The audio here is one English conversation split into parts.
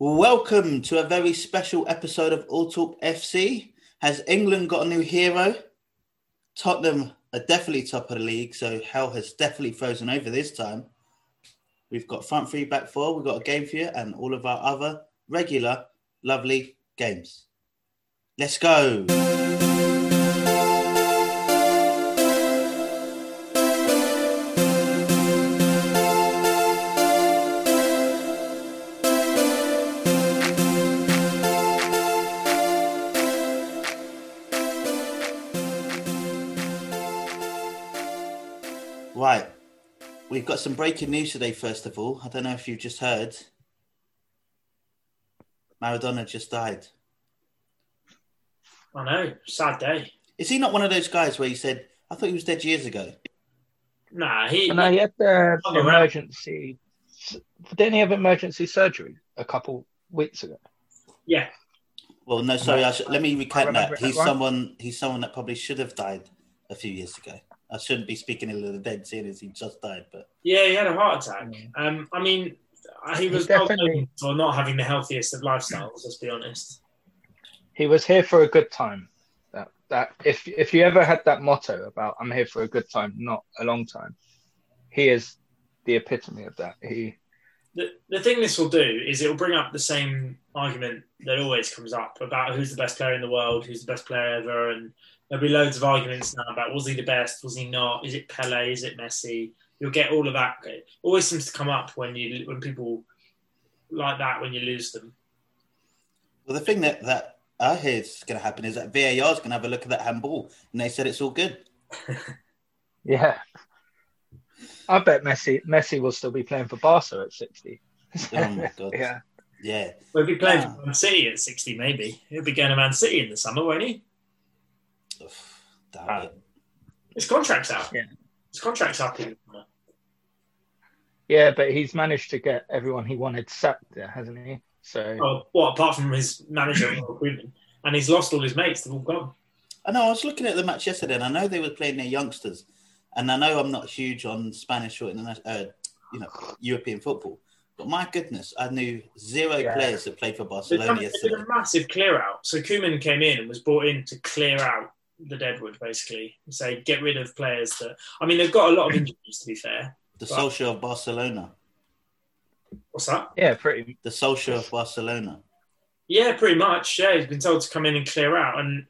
Welcome to a very special episode of All Talk FC. Has England got a new hero? Tottenham are definitely top of the league, so hell has definitely frozen over this time. We've got front three, back four, we've got a game for you, and all of our other regular, lovely games. Let's go. We've got some breaking news today, first of all. I don't know if you've just heard. Maradona just died. I know, sad day. Is he not one of those guys where he said, I thought he was dead years ago? Nah, he. No, he had the Oh, right. emergency. Didn't he have emergency surgery a couple weeks ago? Yeah, Well, no, sorry. I should, let me recant that. He's right. someone. He's someone that probably should have died a few years ago. I shouldn't be speaking ill of the dead, seeing as he just died. But yeah, he had a heart attack. Um, I mean, he was definitely- known for not having the healthiest of lifestyles. Let's be honest. He was here for a good time. That that if if you ever had that motto about I'm here for a good time, not a long time, he is the epitome of that. He The, the thing this will do is it will bring up the same argument that always comes up about who's the best player in the world, who's the best player ever, and there'll be loads of arguments now about was he the best, was he not, is it Pele, is it Messi? You'll get all of that. It always seems to come up when you when people like that when you lose them. well, the thing that that I hear is going to happen is that VAR is going to have a look at that handball, and they said it's all good. yeah. I bet Messi Messi will still be playing for Barca at sixty. Oh my god! yeah. yeah. We'll be playing for Man City at 60, maybe. He'll be going to Man City in the summer, won't he? Ugh, damn Ah. it. His contract's out. Yeah. His contract's up in the summer. Yeah, but he's managed to get everyone he wanted sacked there, hasn't he? So Oh, what, apart from his manager, Rob And he's lost all his mates. They've all gone. I know. I was looking at the match yesterday, and I know they were playing their youngsters, and I know I'm not huge on Spanish or international, uh, you know, European football. But my goodness, I knew zero Yeah. players that played for Barcelona done, they've a massive clear out. So Koeman came in and was brought in to clear out the deadwood, basically. Say, get rid of players that. I mean, they've got a lot of injuries, to be fair. The social of Barcelona. What's that? yeah, pretty The social of Barcelona. Yeah, pretty much. Yeah, he's been told to come in and clear out. And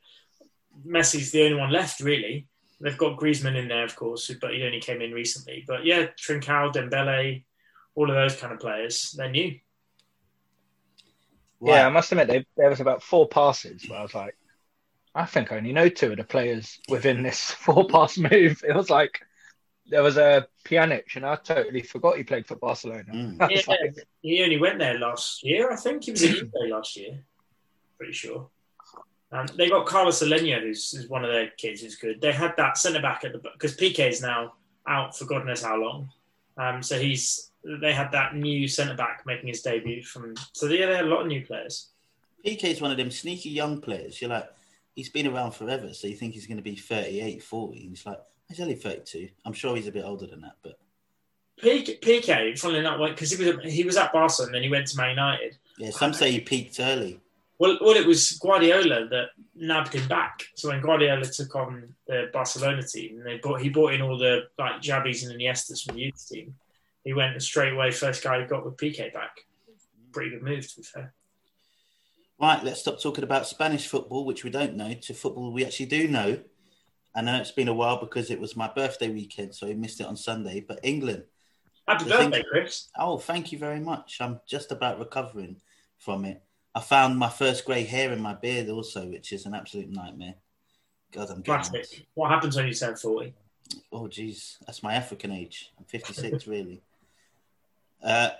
Messi's the only one left, really. They've got Griezmann in there, of course, but he only came in recently. But yeah, Trincao, Dembele, all of those kind of players, they're new. Yeah, I must admit, there was about four passes where I was like, I think I only know two of the players within this four pass move. It was like there was a Pjanic, and I totally forgot he played for Barcelona. Mm. Yeah. like, He only went there last year, I think. He was at Juve last year, pretty sure. Um, they got Carlos Aleñá, who's, who's one of their kids who's good. They had that centre back at the because Piqué is now out for God knows how long. Um, so he's they had that new centre back making his debut from. So yeah, they had a lot of new players. Piqué is one of them sneaky young players. You're like, he's been around forever, so you think he's going to be 38, 40. And he's like, he's only 32. I'm sure he's a bit older than that, but Piqué, Piqué funnily enough, because he was he was at Barca and then he went to Man United. yeah, some say he peaked early. Well, well, it was Guardiola that nabbed him back. So when Guardiola took on the Barcelona team, they brought he brought in all the like Xavis and Iniestas from the youth team. He went straight away. First guy he got with Piqué back. Pretty good move, to be fair. Right, let's stop talking about Spanish football, which we don't know, to football we actually do know. And I know it's been a while because it was my birthday weekend, so I missed it on Sunday. But England, Happy birthday, Chris. oh, thank you very much. I'm just about recovering from it. I found my first grey hair in my beard also, which is an absolute nightmare. God, I'm. Classic. What happens when you turn forty? Oh, geez, that's my African age. I'm 56, really. Uh,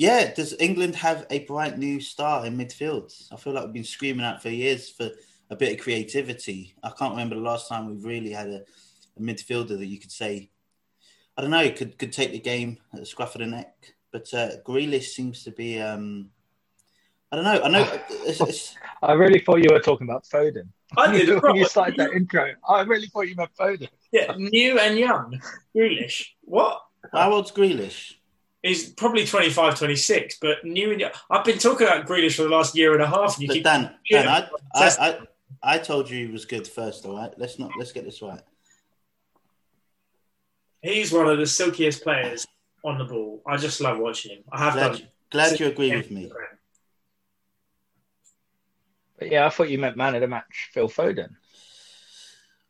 yeah, does England have a bright new star in midfield? I feel like we've been screaming out for years for a bit of creativity. I can't remember the last time we've really had a, a midfielder that you could say, I don't know, could could take the game at the scruff of the neck. But uh, Grealish seems to be, um, I don't know. I know. It's, it's, I really thought you were talking about Foden. I did. when you proper- started that intro. I really thought you meant Foden. Yeah, new and young. Grealish. What? how old's Grealish? He's probably 25, 26, but new. In, I've been talking about Grealish for the last year and a half. And you But keep Dan, Dan I, I, I, I told you he was good first. All right, let's not let's get this right. He's one of the silkiest players on the ball. I just love watching him. I have Glad, done. glad you agree with me. But yeah, I thought you meant man of the match, Phil Foden.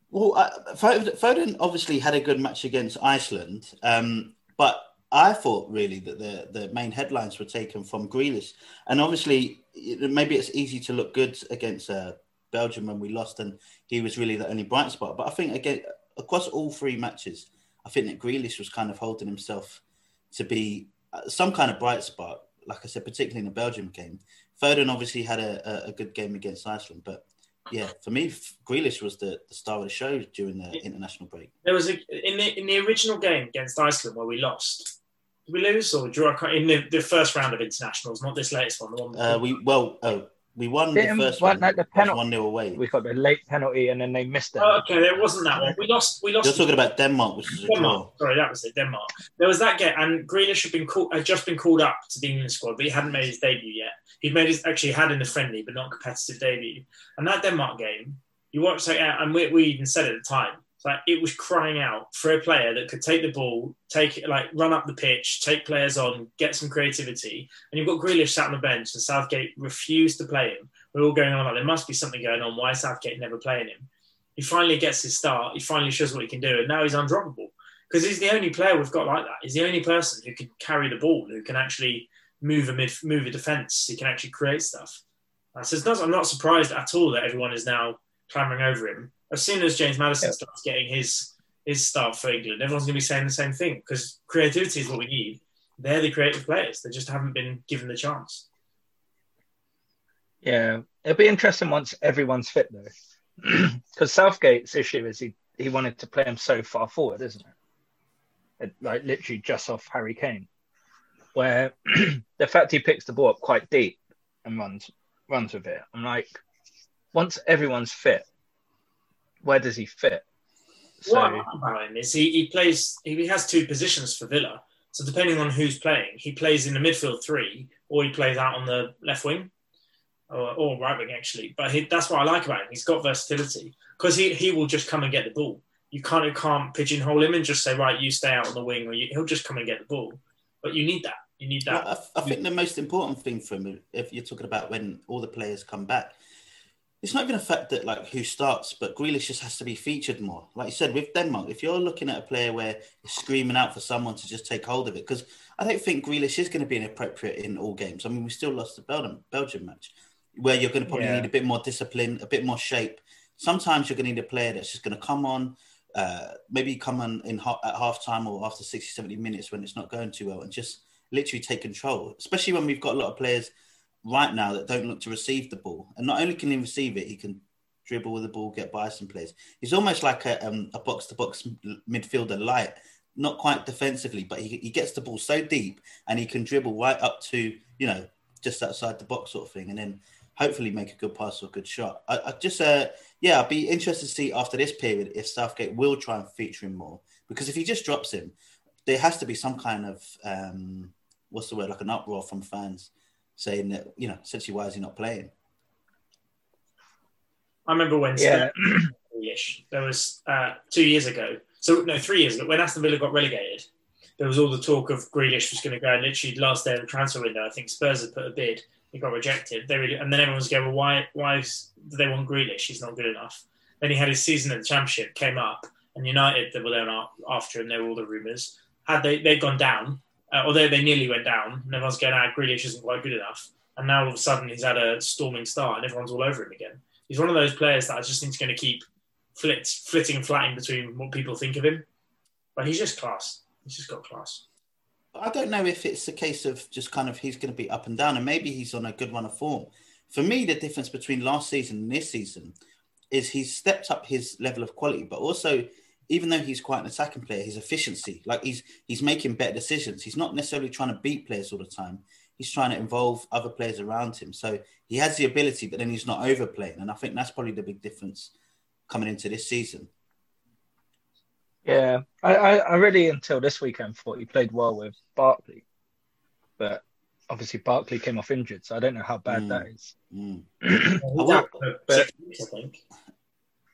Well, uh, Foden Foden obviously had a good match against Iceland, um, but I thought really that the the main headlines were taken from Grealish, and obviously maybe it's easy to look good against uh, Belgium when we lost, and he was really the only bright spot. But I think again across all three matches, I think that Grealish was kind of holding himself to be uh, some kind of bright spot. Like I said, particularly in the Belgium game, Foden obviously had a, a, good game against Iceland, but yeah, for me, Grealish was the, the star of the show during the international break. There was a in the in the original game against Iceland where we lost. Did we lose or draw? I In the, the first round of internationals, not this latest one. The one Uh, we well, oh, we won Didn't- the first one. that the penalty? One 0 away. We got the late penalty and then they missed it. oh, okay, there wasn't that one. We lost. We lost. You're talking about Denmark, which is a draw. Denmark. Sorry, that was it. Denmark. There was that game, and Grealish had been called, had just been called up to the England squad, but he hadn't made his debut yet. He'd made his actually had in the friendly, but not competitive debut. And that Denmark game, you watch like, and we, we even said at the time, it's like it was crying out for a player that could take the ball, take it, like run up the pitch, take players on, get some creativity. And you've got Grealish sat on the bench, and Southgate refused to play him. We're all going on like there must be something going on. Why is Southgate never playing him? He finally gets his start. He finally shows what he can do, and now he's undroppable because he's the only player we've got like that. He's the only person who can carry the ball, who can actually move a mid, move a defence. He can actually create stuff. Not, I'm not surprised at all that everyone is now clamoring over him. As soon as James Maddison Yeah. starts getting his his start for England, everyone's going to be saying the same thing because creativity is what we need. They're the creative players. They just haven't been given the chance. Yeah, it'll be interesting once everyone's fit though, because Southgate's issue is he he wanted to play him so far forward, isn't it? it like literally just off Harry Kane, where the fact he picks the ball up quite deep and runs runs with it. I'm like, once everyone's fit, where does he fit? So What I like about him is he, he plays he has two positions for Villa. So depending on who's playing, he plays in the midfield three, or he plays out on the left wing, or, or right wing actually. But he, that's what I like about him. He's got versatility because he, he will just come and get the ball. You kind of can't pigeonhole him and just say right, you stay out on the wing, or you, he'll just come and get the ball. But you need that. You need that. Well, I, I think the most important thing for him, if you're talking about when all the players come back, it's not even a fact that like who starts, but Grealish just has to be featured more. Like you said with Denmark, if you're looking at a player where you're screaming out for someone to just take hold of it, because I don't think Grealish is going to be inappropriate in all games. I mean, we still lost the Belgium Belgium match, where you're going to probably Yeah. need a bit more discipline, a bit more shape. Sometimes you're going to need a player that's just going to come on, uh, maybe come on in ha- at half time or after 60, 70 minutes when it's not going too well and just literally take control, especially when we've got a lot of players right now that don't look to receive the ball. And not only can he receive it, he can dribble with the ball, get by some players. He's almost like a, um, a box-to-box midfielder light, not quite defensively, but he, he gets the ball so deep and he can dribble right up to, you know, just outside the box sort of thing. And then hopefully make a good pass or a good shot. I, I just, uh, yeah, I'd be interested to see after this period if Southgate will try and feature him more. Because if he just drops him, there has to be some kind of, um, what's the word, like an uproar from fans saying that, you know, essentially, why is he not playing? I remember when yeah, Grealish. There was uh, two years ago. So no, three years ago when Aston Villa got relegated. There was all the talk of Grealish was going to go. And literally last day of the transfer window, I think Spurs had put a bid. It got rejected. They really, and then everyone was going, well, why? Why is, do they want Grealish? He's not good enough. Then he had his season at the Championship, came up, and United they were there after him. There were all the rumours. Had they they'd gone down, uh, although they nearly went down, and everyone's going, ah, Grealish isn't quite good enough. And now all of a sudden he's had a storming start, and everyone's all over him again. He's one of those players that I just think is going to keep flit, flitting and flatting between what people think of him. But he's just class. He's just got class. I don't know if it's a case of just kind of he's going to be up and down, and maybe he's on a good run of form. For me, the difference between last season and this season is he's stepped up his level of quality, but also, even though he's quite an attacking player, his efficiency, like he's he's making better decisions. He's not necessarily trying to beat players all the time. He's trying to involve other players around him. So he has the ability, but then he's not overplaying, and I think that's probably the big difference coming into this season. yeah. I, I, I really until this weekend thought he played well with Barkley, but obviously Barkley came off injured, so I don't know how bad Mm. that is. Mm. He's will- but- I think.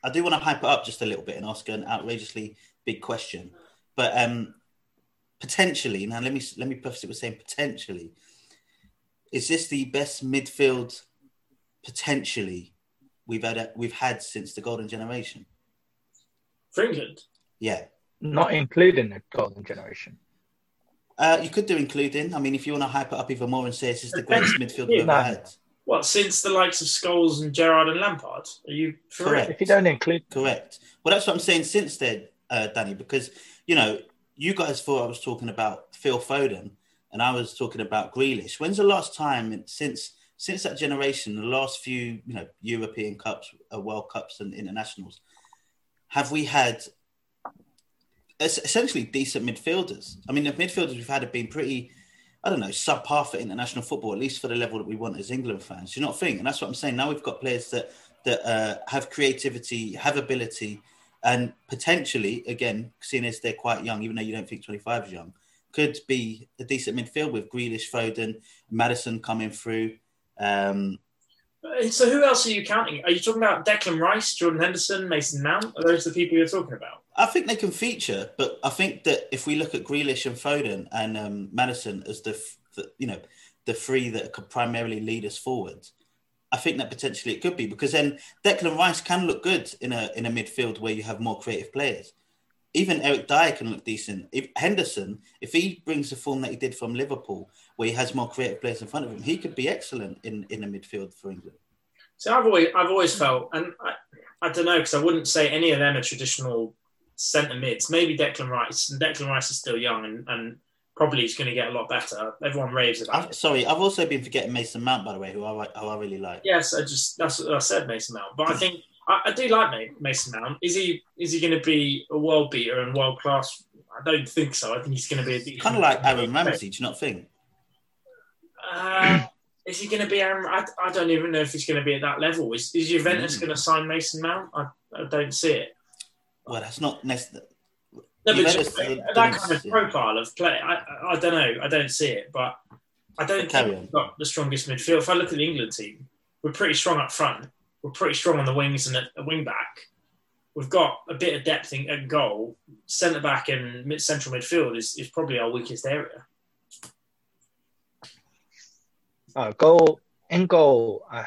I do want to hype it up just a little bit and ask an outrageously big question. But um, potentially, now let me let me preface it with saying potentially, is this the best midfield potentially we've had we've had since the golden generation? For England. Yeah. Not including the golden generation. Uh, you could do including. I mean, if you want to hype it up even more and say this is the greatest midfield we've ever had. What, since the likes of Scholes and Gerrard and Lampard? Are you for Correct. If you don't include, Correct. Well, that's what I'm saying since then, uh, Danny, because, you know, you guys thought I was talking about Phil Foden and I was talking about Grealish. When's the last time since since that generation, the last few, you know, European Cups, uh, World Cups and internationals, have we had essentially decent midfielders? I mean, the midfielders we've had have been pretty, I don't know, subpar for international football, at least for the level that we want as England fans. Do you not think? And that's what I'm saying. Now we've got players that that uh, have creativity, have ability, and potentially, again, seeing as they're quite young, even though you don't think 25 is young, could be a decent midfield with Grealish, Foden, Maddison coming through. Um, So who else are you counting? Are you talking about Declan Rice, Jordan Henderson, Mason Mount? Are those the people you're talking about? I think they can feature, but I think that if we look at Grealish and Foden and um, Maddison as the, the, you know, the three that could primarily lead us forward, I think that potentially it could be because then Declan Rice can look good in a in a midfield where you have more creative players. Even Eric Dier can look decent. If Henderson, if he brings the form that he did from Liverpool, where he has more creative players in front of him, he could be excellent in in the midfield for England. So I've always, I've always felt, and I, I don't know, because I wouldn't say any of them are traditional centre mids. Maybe Declan Rice, and Declan Rice is still young, and, and probably he's going to get a lot better. Everyone raves about I've, it. sorry, I've also been forgetting Mason Mount, by the way, who I who I really like. Yes, I just that's what I said, Mason Mount. But I think I, I do like Mason Mount. Is he is he going to be a world beater and world class? I don't think so. I think he's going to be a Kind of like Aaron Ramsey, do you not think? Uh, is he going to be Aaron? I, I don't even know if he's going to be at that level. Is, is Juventus Mm. going to sign Mason Mount? I, I don't see it. Well, that's not necessarily. No, but just, that kind of profile of play, I, I, I don't know. I don't see it, but I don't Carry think on. we've got the strongest midfield. If I look at the England team, we're pretty strong up front. We're pretty strong on the wings and at a wing back. We've got a bit of depth in at goal. Centre back and mid central midfield is, is probably our weakest area. uh, goal in goal. Uh,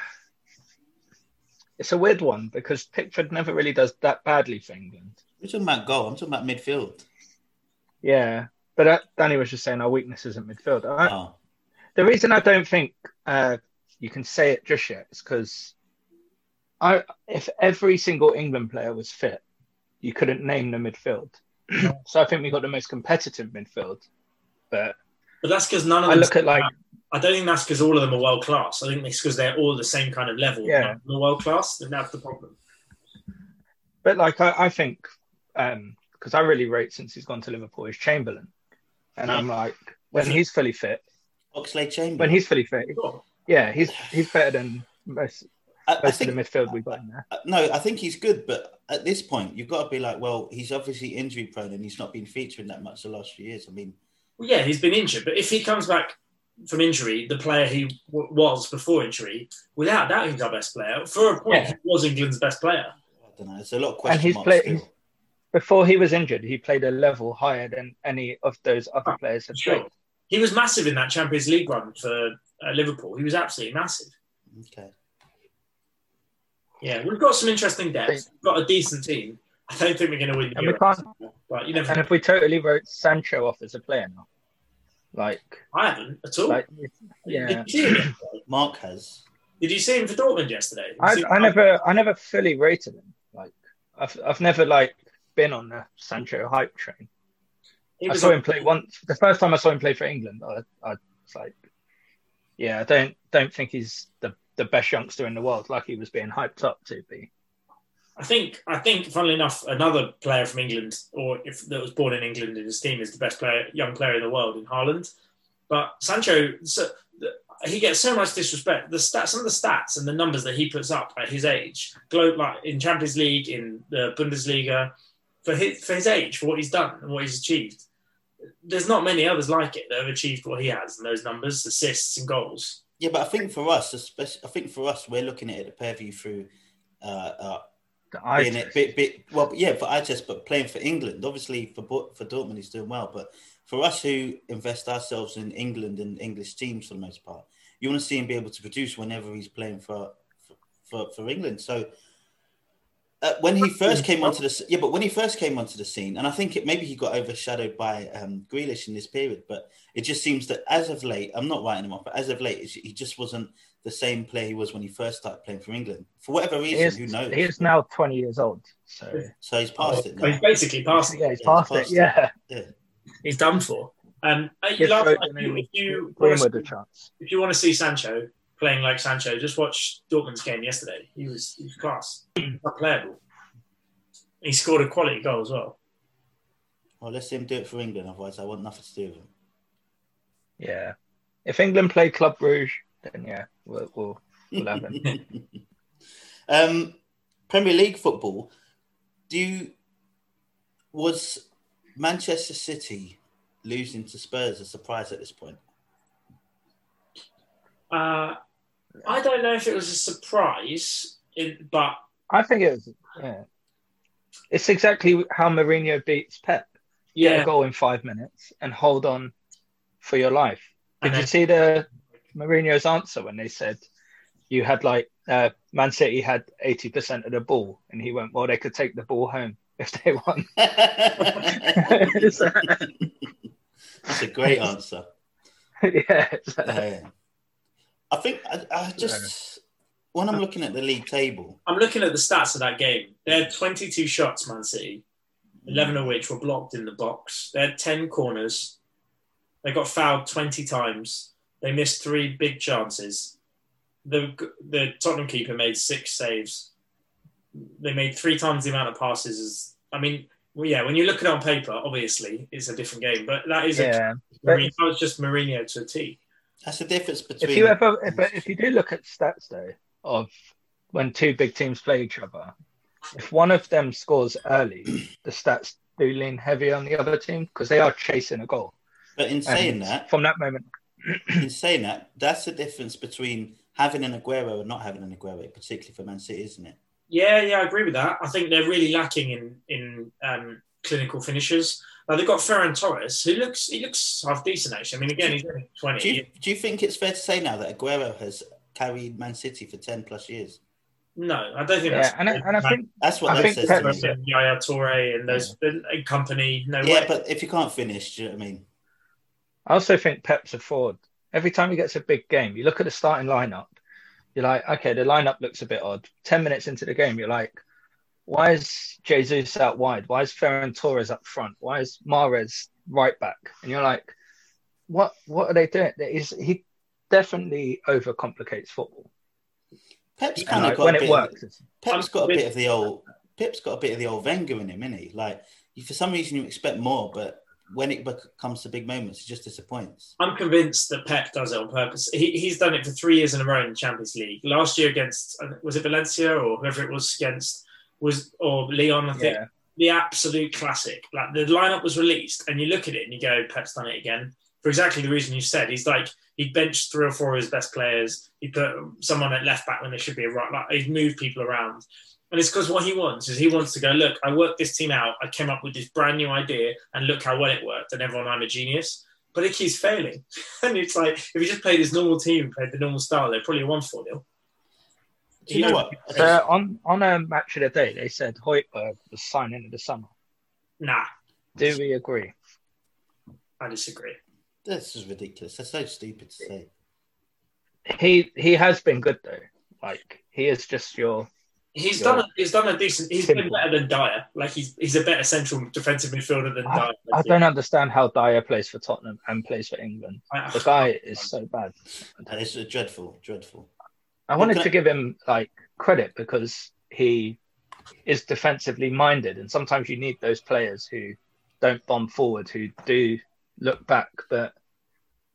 it's a weird one because Pickford never really does that badly for England. We're talking about goal. I'm talking about midfield. Yeah, but uh, Danny was just saying our weakness isn't midfield. I, Oh, the reason I don't think uh, you can say it just yet is because I, if every single England player was fit, you couldn't name the midfield. so I think we got the most competitive midfield. But But that's because none of them. I them. look at like I don't think that's because all of them are world class. I think it's because they're all the same kind of level. Yeah. None of them are world class, and that's the problem. But like I, I think um, because I really rate since he's gone to Liverpool is Chamberlain, and I'm like when he's fully fit, Oxlade Chamberlain. when he's fully fit, Sure. yeah, he's he's better than most I, I think the midfield we've got in there. no, I think he's good, but at this point, you've got to be like, well, he's obviously injury prone and he's not been featuring that much the last few years. I mean, Well, yeah, he's been injured, but if he comes back from injury, the player he w- was before injury, without doubt, he's our best player. For a point, Yeah. he was England's best player. I don't know. There's a lot of question he's played- Before he was injured, he played a level higher than any of those other players had Sure. played. He was massive in that Champions League run for uh, Liverpool. He was absolutely massive. Okay. Yeah, we've got some interesting depth. We've got a decent team. I don't think we're going to win the And we can't- but you never. And if we totally wrote Sancho off as a player now, like, I haven't at all. like, Did yeah, you see him? Mark has. Did you see him for Dortmund yesterday? I, I never, I never fully rated him. Like, I've, I've never like been on the Sancho hype train. I was saw him play once. The first time I saw him play for England, I, I was like, yeah, I don't, don't think he's the, the best youngster in the world, like he was being hyped up to be. I think, I think, funnily enough, another player from England, or if that was born in England in his team, is the best player, young player in the world in Haaland. But Sancho, so, he gets so much disrespect. The stats, some of the stats and the numbers that he puts up at his age, globe like in Champions League, in the Bundesliga, for his for his age, for what he's done and what he's achieved, there's not many others like it that have achieved what he has and those numbers, assists and goals. Yeah, but I think for us, especially, I think for us, we're looking at it, the pair view through uh, uh, The eye being test. bit, bit, well, yeah, for I test, but playing for England, obviously for for Dortmund, he's doing well. But for us who invest ourselves in England and English teams for the most part, you want to see him be able to produce whenever he's playing for for, for England. So uh, when he first came onto the yeah, but when he first came onto the scene, and I think it maybe he got overshadowed by um, Grealish in this period, but it just seems that as of late, I'm not writing him off, but as of late, he just wasn't the same player he was when he first started playing for England. For whatever reason, is, who knows? he is now 20 years old. So, So he's past it Oh, now. he's basically past it. yeah, he's Yeah, past he's it. past it. Yeah. Yeah. He's done for. Um, uh, Give last Foden night, and if you Greenwood a chance. if you want to see Sancho playing like Sancho, just watch Dortmund's game yesterday. He was he was class, unplayable. He scored a quality goal as well. Well, let's see him do it for England. Otherwise, I want nothing to do with him. Yeah. If England play Club Brugge, then yeah, we'll, we'll, we'll have him. um, Premier League football. Do you was Manchester City losing to Spurs a surprise at this point? Uh, I don't know if it was a surprise, it, but I think it was, yeah. It's exactly how Mourinho beats Pep. Get yeah, a goal in five minutes and hold on for your life. Did And you see the Mourinho's answer when they said you had like uh, Man City had eighty percent of the ball, and he went, "Well, they could take the ball home if they won." So- That's a great answer. yeah, so- Yeah. I think I, I just when I'm looking at the league table, I'm looking at the stats of that game. They had 22 shots, Man City, 11 of which were blocked in the box. They had 10 corners. They got fouled 20 times. They missed three big chances. The the Tottenham keeper made six saves. They made three times the amount of passes as I mean, well, yeah. When you look at it on paper, obviously it's a different game, but that is yeah. a, Mourinho, that was just Mourinho to a T. that's the difference between. If you ever, if, if you do look at stats though of when two big teams play each other, if one of them scores early, the stats do lean heavy on the other team because they are chasing a goal. but in saying And that, from that moment, in saying that, that's the difference between having an Aguero and not having an Aguero, particularly for Man City, isn't it? Yeah, yeah, I agree with that. I think they're really lacking in in um, clinical finishers. Now they've got Ferran Torres, who looks he looks half decent actually. I mean, again, he's only Do twenty. you, do you think it's fair to say now that Aguero has carried Man City for ten plus years? No, I don't think yeah, that's. and I, and I think That's what I that think says to Pep- me. and Yaya Toure and those and company. No Yeah, way. but if you can't finish, do you know what I mean? I also think Pep's a fraud. Every time he gets a big game, you look at the starting lineup, you're like, okay, the lineup looks a bit odd. Ten minutes into the game, you're like, why is Jesus out wide? Why is Ferran Torres up front? Why is Mahrez right back? And you're like, what? What are they doing? There is he definitely overcomplicates football. Pep's And, kind of like, got when a it bit. works, it's- Pep's I'm got a bit convinced- of the old. Pep's got a bit of the old Wenger in him, isn't he? Like, for some reason, you expect more, but when it comes to big moments, it just disappoints. I'm convinced that Pep does it on purpose. He, he's done it for three years in a row in the Champions League. Last year against was it Valencia or whoever it was against was or Lyon, I think. yeah, the absolute classic. Like the lineup was released, and you look at it and you go, Pep's done it again for exactly the reason you said. He's like he benched three or four of his best players. He put someone at left back when they should be a right. Like he's moved people around, and it's because what he wants is he wants to go. Look, I worked this team out. I came up with this brand new idea, and look how well it worked. And everyone, I'm a genius. But it keeps failing, and it's like if he just played his normal team, played the normal style, they're probably one four nil. Do you know what? so on on a match of the day, they said Højbjerg was signing in the summer. Nah, Do we agree? I disagree. This is ridiculous. That's so stupid to say. He he has been good though. Like he is just your He's Yeah. done. A, he's done a decent. He's been better than Dier. Like he's he's a better central defensive midfielder than I, Dier. I don't understand how Dier plays for Tottenham and plays for England. I- The guy is so bad. And it's dreadful, dreadful. I wanted can I- to give him like credit because he is defensively minded, and sometimes you need those players who don't bomb forward, who do look back. But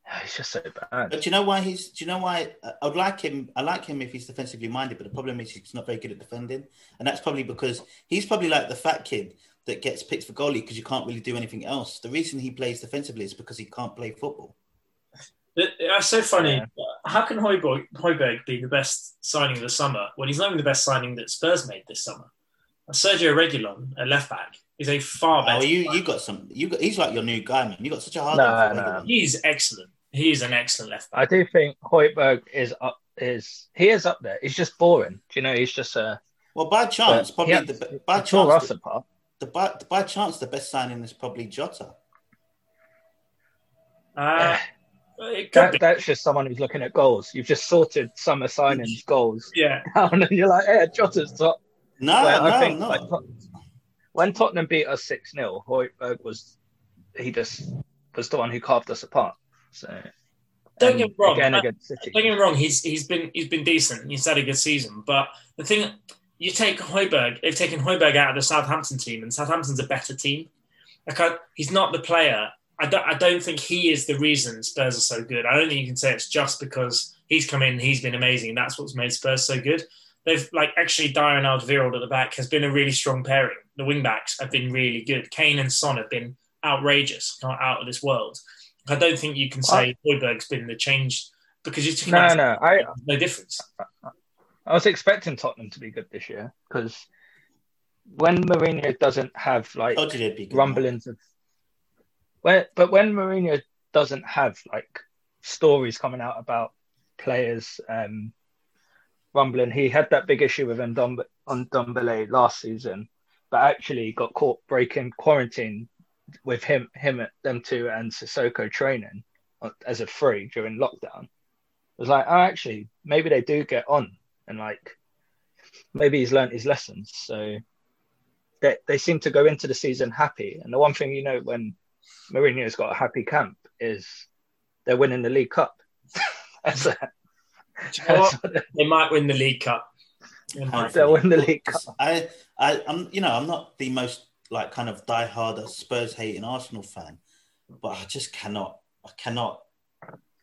it's just so bad. But do you know why he's? Do you know why? uh, I'd like him. I like him if he's defensively minded. But the problem is he's not very good at defending, and that's probably because he's probably like the fat kid that gets picked for goalie because you can't really do anything else. The reason he plays defensively is because he can't play football. That's so funny. Yeah. How can Højbjerg, Højbjerg be the best signing of the summer when he's not even the best signing that Spurs made this summer? Sergio Reguilon, a left back, is a far better. Oh, you you got some. You got. He's like your new guy, man. You got such a hard. No, no. He's excellent. He's an excellent left back. I do think Højbjerg is up. Is he is up there? He's just boring. Do you know? He's just a. Well, by chance, probably yeah, the by chance. Us apart. The by, by chance, the best signing is probably Jota. Uh, Uh, that, that's just someone who's looking at goals. You've just sorted summer signings goals yeah. down, and you're like, "Hey, Jota's top." No, well, no, I think, no. Like, when Tottenham beat us six 0 Højbjerg was he just was the one who carved us apart. So don't get me wrong. Again uh, against City. Don't get me wrong. He's he's been he's been decent. He's had a good season. But the thing, you take Højbjerg. They've taken Højbjerg out of the Southampton team, and Southampton's a better team. Like I, he's not the player. I don't. I don't think he is the reason Spurs are so good. I don't think you can say it's just because he's come in. and He's been amazing. That's what's made Spurs so good. They've like actually Dier and Alderweireld at the back has been a really strong pairing. The wing backs have been really good. Kane and Son have been outrageous, not out of this world. I don't think you can say Højbjerg's been the change because you're no, no, I, no difference. I was expecting Tottenham to be good this year because when Mourinho doesn't have like rumblings of but when Mourinho doesn't have like stories coming out about players um, rumbling, he had that big issue with Ndombe, on Ndombele last season, but actually got caught breaking quarantine with him, him, them two, and Sissoko training as a free during lockdown. It was like, oh, actually, maybe they do get on, and like, maybe he's learned his lessons. So they they seem to go into the season happy. And the one thing you know when Mourinho's got a happy camp is they're winning the League Cup. as a, they might win the League Cup. They'll win the League Cup. I, I, I'm, you know, I'm not the most like kind of die-hard Spurs hating Arsenal fan, but I just cannot, I cannot,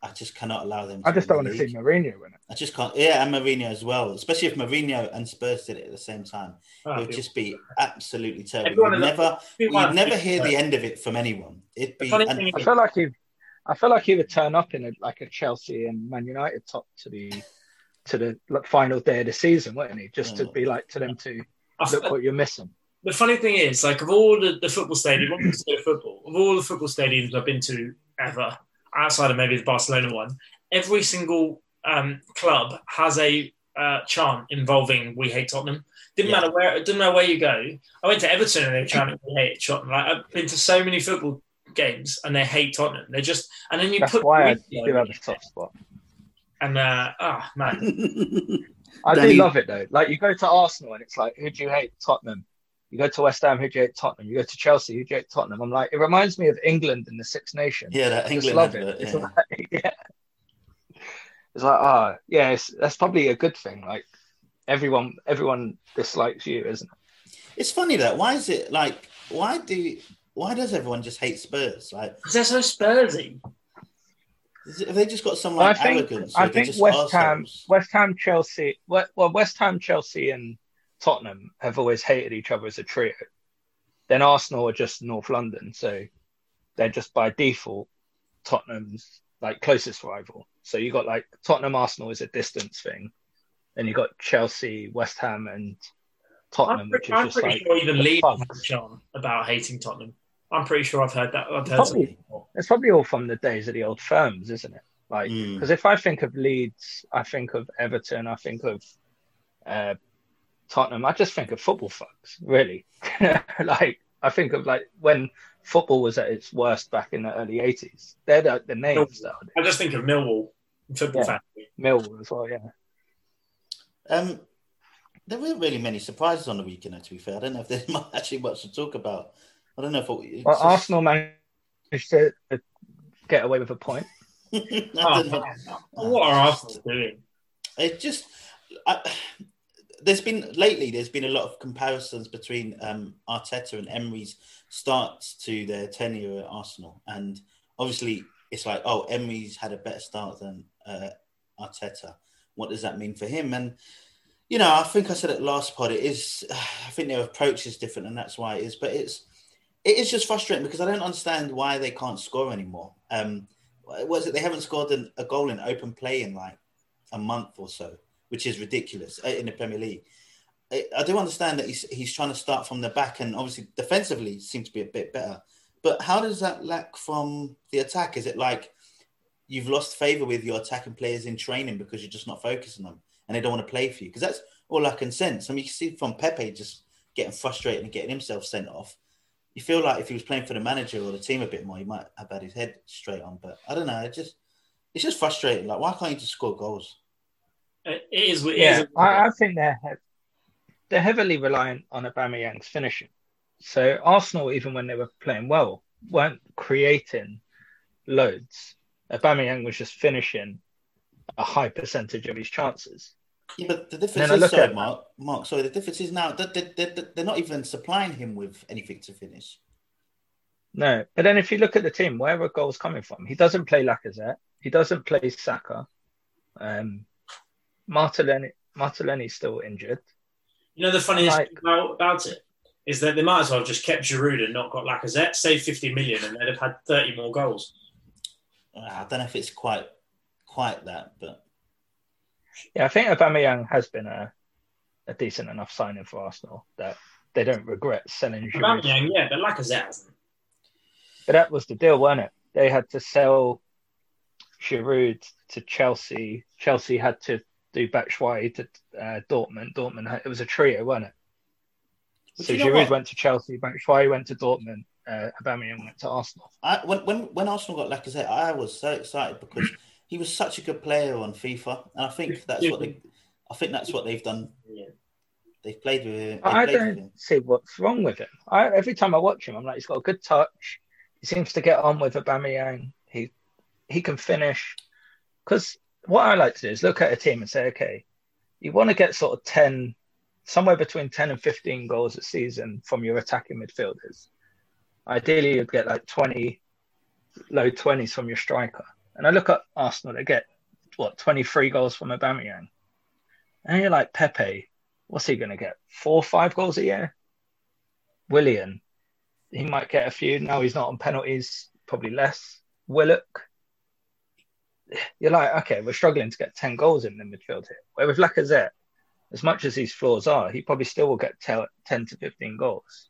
I just cannot allow them. I just don't want to see Mourinho win it. I just can't. Yeah, and Mourinho as well, especially if Mourinho and Spurs did it at the same time. Oh, it would just be absolutely terrible. You'd never, you'd never hear the end of it from anyone. It'd be. And, I feel like he, I feel like he would turn up in a, like a Chelsea and Man United top to the to the final day of the season, wouldn't he? Just to mm. be like to them to look what you're missing the funny thing is, like of all the, the football stadiums, football, of all the football stadiums I've been to ever, outside of maybe the Barcelona one, every single um, club has a uh, chant involving "We hate Tottenham." Didn't yeah. matter where, didn't matter where you go. I went to Everton and they were chanting "We hate Tottenham." Like I've been to so many football games and they hate Tottenham. They just and then you That's put why I do have a soft spot. And uh, oh man, I do love it though. Like you go to Arsenal and it's like, who do you hate? Tottenham. You go to West Ham, who do you hate? Tottenham. You go to Chelsea, who do you hate? Tottenham. I'm like, it reminds me of England in the Six Nations. Yeah, that I England love it. It's like, yeah. It's like, ah, oh, yeah, that's probably a good thing. Like everyone, everyone dislikes you, isn't it? It's funny that. Why is it like? Why do? Why does everyone just hate Spurs? Like, because they're so Spursy. Have they just got some like I think, arrogance? I think West Ham, West Ham, Chelsea. Well, West Ham, Chelsea, and Tottenham have always hated each other as a trio. Then Arsenal are just North London, so they're just by default Tottenham's like closest rival. So you got like Tottenham Arsenal is a distance thing. and you got Chelsea, West Ham, and Tottenham, pretty, which is I'm just pretty like sure even Lee John about hating Tottenham. I'm pretty sure I've heard that. I've heard it's, probably, it's probably all from the days of the old firms, isn't it? Like, because mm. if I think of Leeds, I think of Everton, I think of uh, Tottenham, I just think of football fucks, really. like I think of like when football was at its worst back in the early eighties. They're the, the names that I just think of Millwall football yeah. Millwall as well, yeah. Um there weren't really many surprises on the weekend, to be fair. I don't know if there's actually much to talk about. I don't know if it, well, just... Arsenal managed to get away with a point. oh, what are Arsenal doing? It just I, there's been lately. There's been a lot of comparisons between um, Arteta and Emery's starts to their tenure at Arsenal, and obviously it's like, oh, Emery's had a better start than uh, Arteta. What does that mean for him? And you know, I think I said it last pod. It is, I think their approach is different, and that's why it is. But it's, it is just frustrating because I don't understand why they can't score anymore. Um, was it they haven't scored an, a goal in open play in like a month or so, which is ridiculous uh, in the Premier League. I, I do understand that he's he's trying to start from the back, and obviously defensively seems to be a bit better. But how does that lack from the attack? Is it like you've lost favor with your attacking players in training because you're just not focusing them and they don't want to play for you? Because that's all I can sense. I mean, you can see from Pepe just getting frustrated and getting himself sent off. You feel like if he was playing for the manager or the team a bit more, he might have had his head straight on. But I don't know. It just it's just frustrating. Like, why can't you just score goals? It is. It Yeah, is I, I think they're he- they're heavily reliant on Aubameyang's finishing. So Arsenal, even when they were playing well, weren't creating loads. Aubameyang was just finishing a high percentage of his chances. Yeah, but the difference is, sorry, Mark, Mark, sorry, the difference is now that they, they, they, they're not even supplying him with anything to finish. No, but then if you look at the team, where are goals coming from? He doesn't play Lacazette. He doesn't play Saka. Um, Martinelli, Martinelli's still injured. You know, the funniest Like- thing about, about it is that they might as well have just kept Giroud and not got Lacazette, saved 50 million, and they'd have had 30 more goals. Uh, I don't know if it's quite quite that, but Yeah, I think Aubameyang has been a, a decent enough signing for Arsenal that they don't regret selling Giroud. Aubameyang, yeah, but Lacazette hasn't. But that was the deal, wasn't it? They had to sell Giroud to Chelsea. Chelsea had to do Batshuayi to uh, Dortmund. Dortmund it was a trio, wasn't it? But so you know Giroud what? went to Chelsea, Batshuayi went to Dortmund, uh, Aubameyang went to Arsenal. I, when when when Arsenal got Lacazette, I was so excited because he was such a good player on FIFA, and I think that's what they, I think that's what they've done. They've played with him. I They played with don't see what's wrong with him. I, every time I watch him, I'm like, he's got a good touch. He seems to get on with Aubameyang. He he can finish. Because what I like to do is look at a team and say, okay, you want to get sort of ten, somewhere between ten and fifteen goals a season from your attacking midfielders. Ideally, you'd get like twenty, low twenties from your striker. And I look at Arsenal, they get what twenty three goals from Aubameyang, and you're like Pepe what's he going to get? Four or five goals a year? Willian, he might get a few. Now he's not on penalties, probably less. Willock, you're like, okay, we're struggling to get 10 goals in the midfield here. Where with Lacazette, as much as these flaws are, he probably still will get 10 to 15 goals.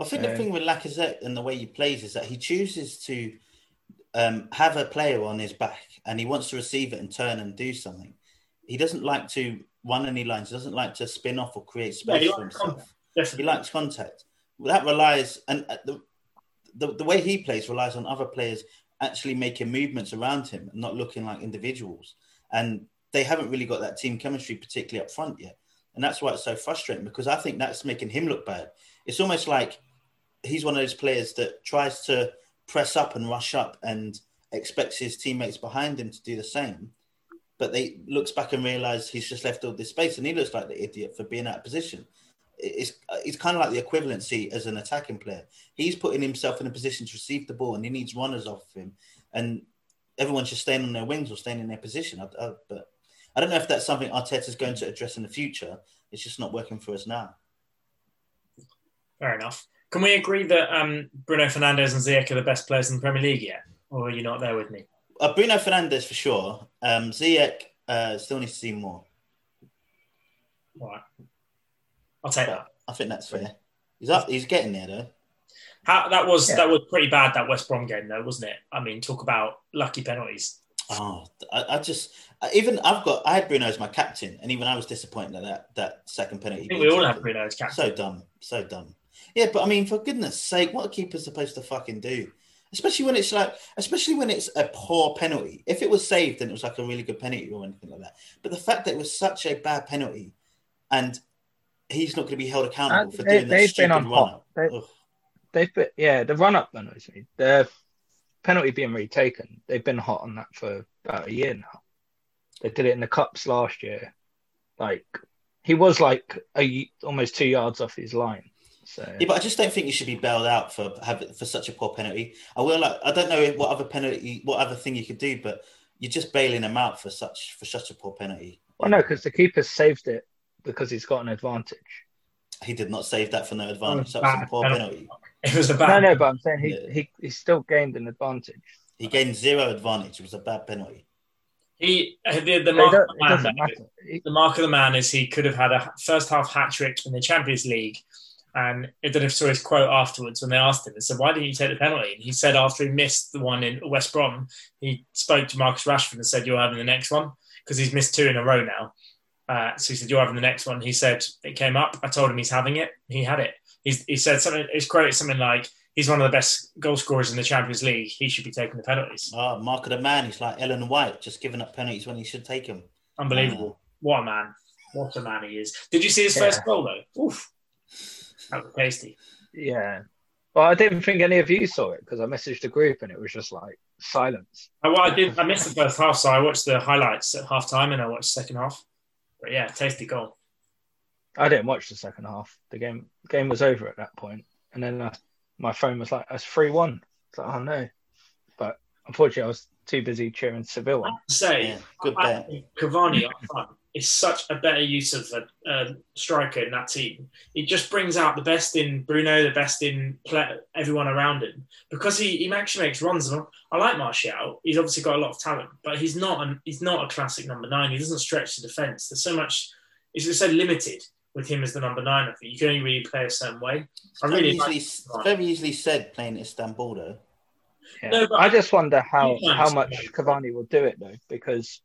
I think the thing with Lacazette and the way he plays is that he chooses to um, have a player on his back and he wants to receive it and turn and do something. He doesn't like to run any lines. He doesn't like to spin off or create space he for himself. contact. He likes contact. That relies, and uh, the, the the way he plays relies on other players actually making movements around him and not looking like individuals. And they haven't really got that team chemistry, particularly up front yet. And that's why it's so frustrating because I think that's making him look bad. It's almost like he's one of those players that tries to press up and rush up and expects his teammates behind him to do the same. But they looks back and realizes he's just left all this space, and he looks like the idiot for being out of position. It's it's kind of like the equivalency as an attacking player. He's putting himself in a position to receive the ball, and he needs runners off him, and everyone's just staying on their wings or staying in their position. I, I, but I don't know if that's something Arteta's going to address in the future. It's just not working for us now. Fair enough. Can we agree that um, Bruno Fernandes and Ziyech are the best players in the Premier League yet? Or are you not there with me? Uh, Bruno Fernandes for sure. Um, Ziyech uh, still needs to see more. All right. I'll take that. I think that's fair. He's up. He's getting there though. How, that was Yeah. that was pretty bad that West Brom game though, wasn't it? I mean, talk about lucky penalties. Oh, I, I just I- even I've got I had Bruno as my captain, and even I was disappointed at that that second penalty. I think we all have Bruno as captain. So dumb, so dumb. Yeah, but I mean, for goodness sake, what a keeper's supposed to fucking do? Especially when it's like, especially when it's a poor penalty. If it was saved, then it was like a really good penalty or anything like that. But the fact that it was such a bad penalty, and he's not going to be held accountable Uh, for they- doing that they've stupid been on run up. They, they've been, yeah, the run up annoys me. The penalty being retaken, they've been hot on that for about a year now. They did it in the cups last year. Like he was like a, almost two yards off his line. So Yeah, but I just don't think you should be bailed out for having for such a poor penalty. I will like I don't know what other penalty, what other thing you could do, but you're just bailing him out for such for such a poor penalty. Well, no, because the keeper saved it because he's got an advantage. He did not save that for no advantage. That was a bad poor penalty. penalty. It was a No, bad. no, but I'm saying he, Yeah. he, he still gained an advantage. He gained zero advantage. It was a bad penalty. He uh, the, the mark of the man. doesn't matter. He- The mark of the man is he could have had a first half hat trick in the Champions League. And I don't know if you saw his quote afterwards when they asked him, they said, Why didn't you take the penalty? And he said, after he missed the one in West Brom, he spoke to Marcus Rashford and said, You're having the next one because he's missed two in a row now. Uh, so he said, You're having the next one. He said, It came up. I told him he's having it. He had it. He's, he said something, his quote is something like, He's one of the best goal scorers in the Champions League. He should be taking the penalties. Oh, mark of the man. He's like Ellen White, just giving up penalties when he should take them. Unbelievable. What a man. What a man he is. Did you see his Yeah. first goal, though? Oof. That was tasty. Yeah. Well, I didn't think any of you saw it because I messaged the group and it was just like silence. Uh, Well, I did. I missed the first half, so I watched the highlights at half time, and I watched the second half. But yeah, tasty goal. I didn't watch the second half. The game game was over at that point, and then uh, my phone was like, "It's three one." Like, oh no! But unfortunately, I was too busy cheering Seville. I on. have to say, Yeah, good I bet. Cavani up front is such a better use of a, a striker in that team. He just brings out the best in Bruno, the best in play, everyone around him because he, he actually makes runs. And I like Martial. He's obviously got a lot of talent, but he's not an, he's not a classic number nine. He doesn't stretch the defense. There's so much. He's just so limited with him as the number nine. I think you can only really play a certain way. I Very really like easily, very easily said playing Istanbul though. Yeah. No, but- I just wonder how how much say. Cavani will do it though, because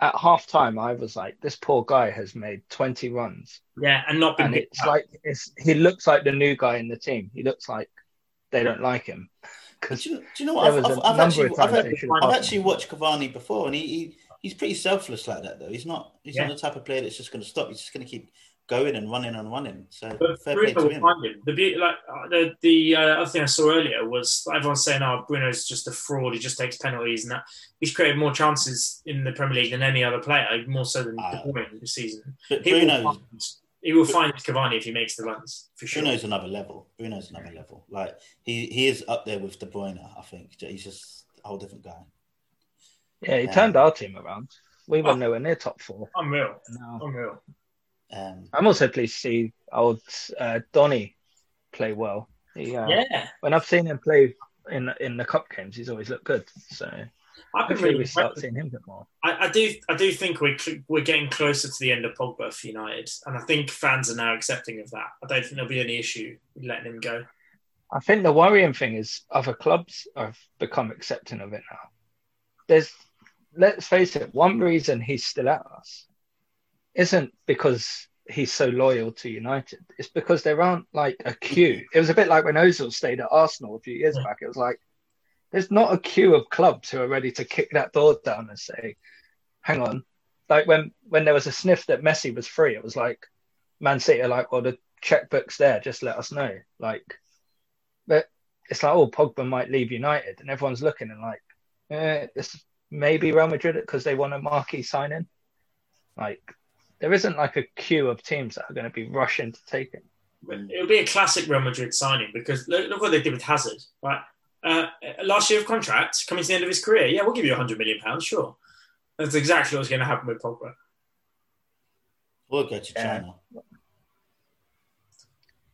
at half time I was like, this poor guy has made twenty runs, yeah, and not been and it's up. like it's he looks like the new guy in the team. He looks like they don't like him because do, you, do you know what? I've, was a I've, I've actually, I've, times they should have I've passed actually watched Cavani before, and he, he he's pretty selfless like that though. He's not he's Yeah. not the type of player that's just going to stop. He's just going to keep going and running and running. So But fair play Bruno to him. The beauty, like uh, the the uh, other thing I saw earlier was everyone's saying, "Oh, Bruno's just a fraud. He just takes penalties," and that he's created more chances in the Premier League than any other player, more so than. De Bruyne this season. But He will, find, he will find Cavani if he makes the runs for sure. Bruno's another level. Bruno's another level. Like he he is up there with De Bruyne. I think he's just a whole different guy. yeah, he Yeah. turned our team around. We were Oh. nowhere near top four. Unreal, Now unreal. Um, I'm also pleased to see old uh, Donny play well. He, uh, Yeah, When I've seen him play in in the cup games, he's always looked good. So I've been hopefully really we start impressed. seeing him get more. I, I do, I do think we're we're getting closer to the end of Pogba for United, and I think fans are now accepting of that. I don't think there'll be any issue letting him go. I think the worrying thing is other clubs have become accepting of it now. There's, let's face it, one reason he's still at us isn't because he's so loyal to United. It's because there aren't like a queue. It was a bit like when Ozil stayed at Arsenal a few years back. It was like there's not a queue of clubs who are ready to kick that door down and say, "Hang on." Like when when there was a sniff that Messi was free, it was like Man City are like, "Well, the checkbook's there. Just let us know." Like but it's like, oh, Pogba might leave United, and everyone's looking and like, eh, this maybe Real Madrid because they want a marquee signing. Like, there isn't like a queue of teams that are going to be rushing to take him. It'll be a classic Real Madrid signing because look, look what they did with Hazard. Right, uh, last year of contract, coming to the end of his career. Yeah, we'll give you 100 million pounds, sure. That's exactly what's going to happen with Pogba. we'll go to Yeah.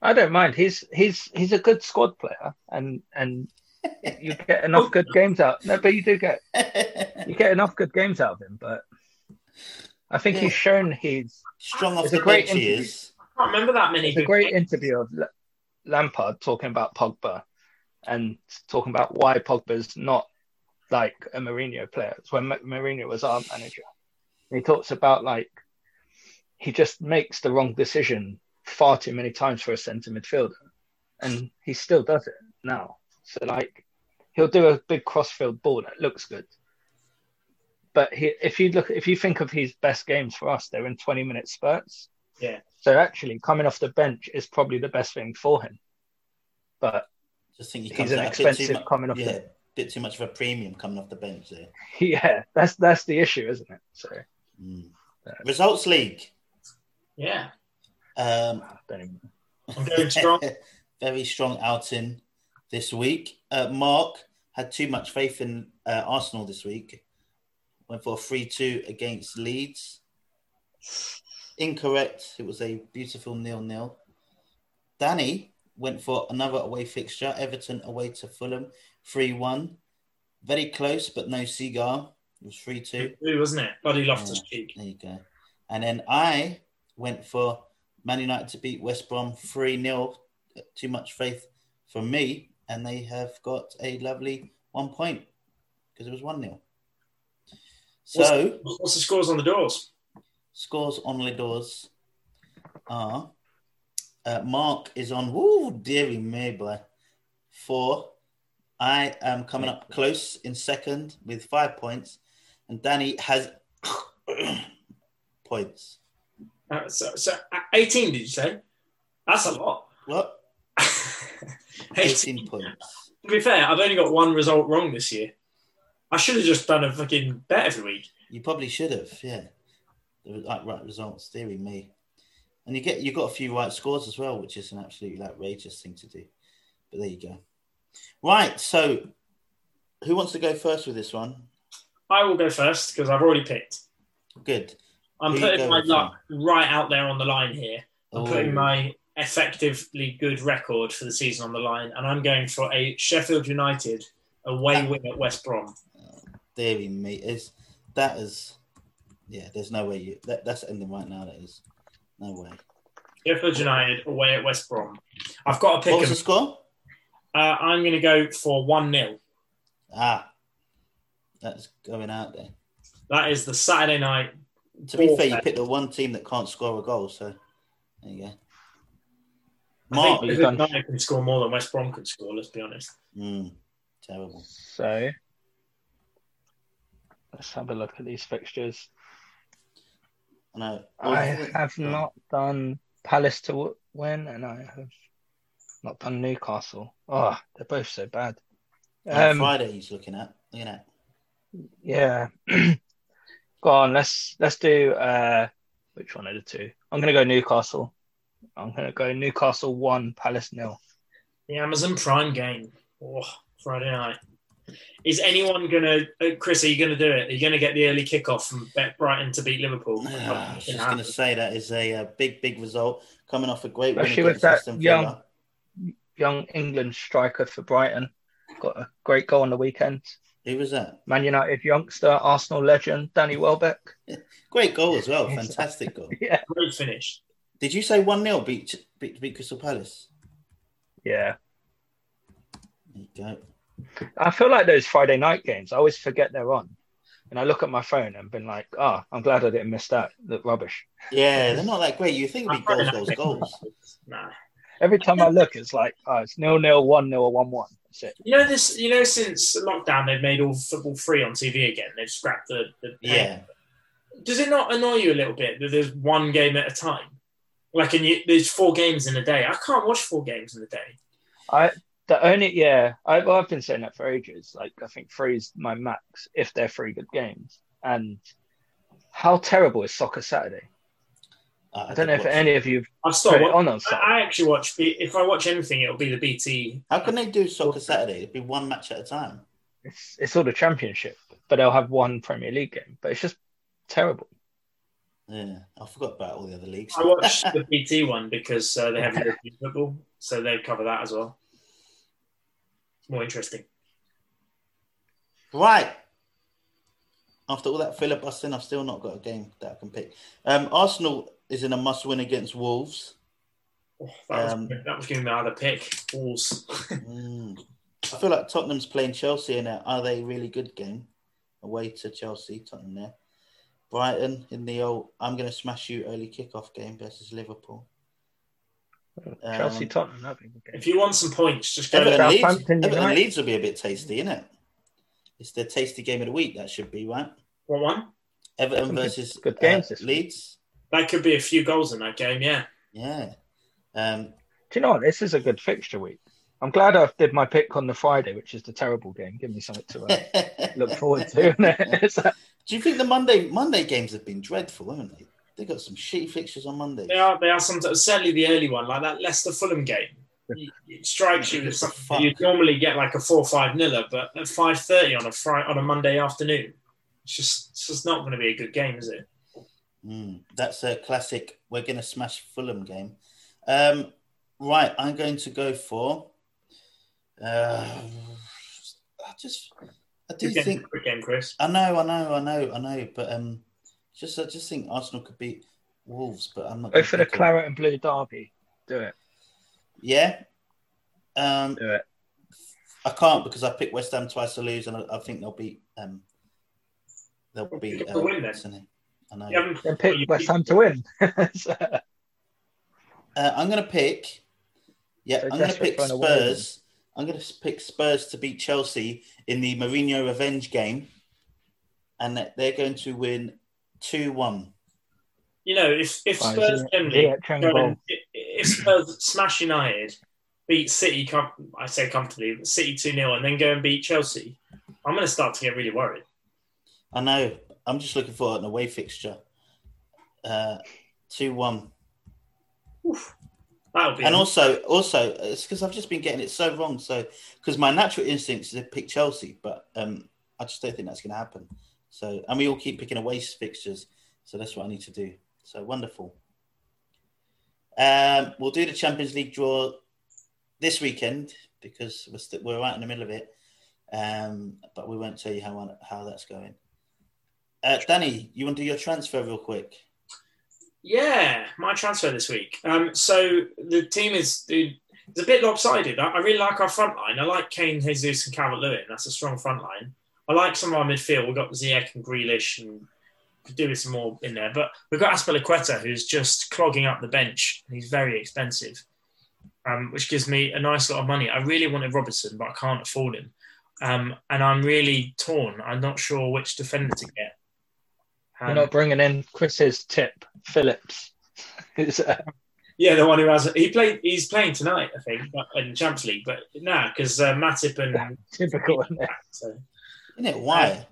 I don't mind. He's he's he's a good squad player, and and you get enough good games out. No, but you do get you get enough good games out of him. But I think Yeah. he's shown he's Strong off a the great bench he interview. is. I can't remember that many. It's a great interview of L- Lampard talking about Pogba and talking about why Pogba's not like a Mourinho player. It's when M- Mourinho was our manager. And he talks about like he just makes the wrong decision far too many times for a centre midfielder, and he still does it now. So like he'll do a big crossfield ball that looks good. But he, if you look, if you think of his best games for us, they're in twenty-minute spurts. Yeah. So actually, coming off the bench is probably the best thing for him. But Just think he he's comes an out a bit too expensive much. coming off Yeah, the bit too much of a premium coming off the bench there. yeah, that's that's the issue, isn't it? So Mm. Yeah. Results League. Yeah, Um, I don't even I'm going strong. Very strong outing this week. Uh, Mark had too much faith in uh, Arsenal this week. Went for a 3 2 against Leeds. Incorrect. It was a beautiful nil-nil. Danny went for another away fixture. Everton away to Fulham, three-one. Very close, but no cigar. It was three-two. Who wasn't it? Buddy Loftus Cheek. There you go. And then I went for Man United to beat West Brom 3 0. Too much faith for me. And they have got a lovely one point because it was 1 0. So, What's, what's the scores on the doors? scores on the doors are uh, Mark is on, woo, dearie me, boy, four. I am coming up close in second with five points. And Danny has points. Uh, so, so uh, 18, did you say? That's a lot. What? 18. 18 points. To be fair, I've only got one result wrong this year. I should have just done a fucking bet every week. You probably should have, yeah. The right, right results, dearie me. And you get you got a few right scores as well, which is an absolutely outrageous thing to do. But there you go. Right, so who wants to go first with this one? I will go first because I've already picked. Good. I'm putting my luck right out there on the line here. I'm Oh, putting my effectively good record for the season on the line, and I'm going for a Sheffield United away ah. win at West Brom. Dearie me. Is that is yeah, there's no way you that, that's ending right now, that is. No way. Sheffield United away at West Brom. I've got to pick What was the score? Uh, I'm going to go for 1 0. Ah. That's going out there. That is the Saturday night. To be fair, you warfare. picked the one team that can't score a goal, so there you go. I Mark, think you've done- United can score more than West Brom could score, let's be honest. mm, terrible. So let's have a look at these fixtures. I know. I have not done Palace to win, and I have not done Newcastle. Oh, they're both so bad. On Um, Friday, he's looking at. Looking at. yeah. go on, let's let's do uh which one of the two? I'm gonna go Newcastle. I'm gonna go Newcastle one, Palace nil. The Amazon Prime game. Oh, Friday night. Is anyone going to, uh, Chris, are you going to do it? Are you going to get the early kickoff from Brighton to beat Liverpool? Ah, I was just going to say that is a, uh big, big result coming off a great win Especially with against that Aston young- Young England striker for Brighton. Got a great goal on the weekend. Who was that? Man United youngster, Arsenal legend, Danny Welbeck. Great goal as well. Fantastic goal. Yeah. Great finish. Did you say 1 0 beat, beat, beat Crystal Palace? Yeah. There you go. I feel like those Friday night games, I always forget they're on. And I look at my phone and been like, oh, I'm glad I didn't miss that. Look rubbish. Yeah, they're not that great. You think it'd be goals, goals, goals. Nah. Every time I look, it's like, oh, it's nil nil, one nil, one one. That's it. You know this. You know, since lockdown, they've made all football free on TV again. They've scrapped the. the Yeah. Does it not annoy you a little bit that there's one game at a time? Like, and you, there's four games in a day. I can't watch four games in a day. I the only yeah, I, well, I've been saying that for ages. Like I think three is my max if they're three good games. And how terrible is Soccer Saturday? Uh, I don't know if watch- any of you I've put stopped. it wa- on on I, Saturday. I actually watch. If I watch anything, it'll be the BT. How can they do Soccer Saturday? It'd be one match at a time. It's it's all the championship, but they'll have one Premier League game. But it's just terrible. Yeah, I forgot about all the other leagues. I watch the BT one because uh, they have European football, so they cover that as well. More interesting. Right. After all that filibustering, I've still not got a game that I can pick. Um, Arsenal is in a must win against Wolves. Oh, that, was, Um, that was going to be my other pick. Wolves. Mm. I feel like Tottenham's playing Chelsea in a are they really good game away to Chelsea, Tottenham there. Brighton in the old I'm going to smash you early kickoff game versus Liverpool. Um, Chelsea Tottenham, that'd be a if you want some points, just go. Everton, to Leeds, Southampton Everton United. Leeds will be a bit tasty, isn't it? It's the tasty game of the week. That should be right. What one? Everton Some good- versus good games uh, week. Leeds. That could be a few goals in that game. Yeah. Yeah. Um, Do you know what? This is a good fixture week. I'm glad I did my pick on the Friday, which is the terrible game. Give me something to uh, look forward to. It's like- Do you think the Monday Monday games have been dreadful, haven't they? They got some shitty fixtures on Monday. They are. They are sometimes certainly the early one, like that Leicester Fulham game. It strikes you as you'd normally get like a four five niller, but at five thirty on a Friday on a Monday afternoon, it's just it's just not going to be a good game, is it? Mm, that's a classic. We're going to smash Fulham game. Um, right, I'm going to go for. Uh, I just, I do think. game, Chris. I know, I know, I know, I know, but um, just I just think Arsenal could beat Wolves, but I'm not. Go gonna for the claret and blue derby. Do it. Yeah. Um, Do it. I can't because I picked West Ham twice to lose, and I, I think they'll beat. Um, they'll beat. Pick Uh, the win then. Arsenal. I know. You haven't- Then pick you- West Ham to win. So, Uh, I'm going to pick. Yeah, So I'm going to pick for an away Spurs. I'm going to pick Spurs to beat Chelsea in the Mourinho revenge game, and they're going to win two one. You know, if if Right, Spurs Ziyech- generally Ziyech and go goal. and- if Spurs smash United, beat City, com- I say comfortably, but City two 0 and then go and beat Chelsea, I'm going to start to get really worried. I know. I'm just looking for an away fixture. Uh, two one. Oof. That'll be And also, also, it's because I've just been getting it so wrong. So, because my natural instinct is to pick Chelsea, but um, I just don't think that's going to happen. So, and we all keep picking away fixtures, so that's what I need to do. So wonderful. Um, we'll do the Champions League draw this weekend because we're st- we're right in the middle of it, um, but we won't tell you how how that's going. Uh, Danny, you want to do your transfer real quick? Yeah, my transfer this week. Um, so the team is it's a bit lopsided. I, I really like our front line. I like Kane, Jesus, and Calvert Lewin. That's a strong front line. I like some of our midfield. We've got Ziyech and Grealish, and could do with some more in there. But we've got Azpilicueta, who's just clogging up the bench. He's very expensive, um, which gives me a nice lot of money. I really wanted Robertson, but I can't afford him. Um, and I'm really torn. I'm not sure which defender to get. You're Um, not bringing in Chris's tip, Phillips. Yeah, the one who has he played. He's playing tonight, I think, but- in Champions League. But nah, because uh, Matip and typical, so Isn't it? Why?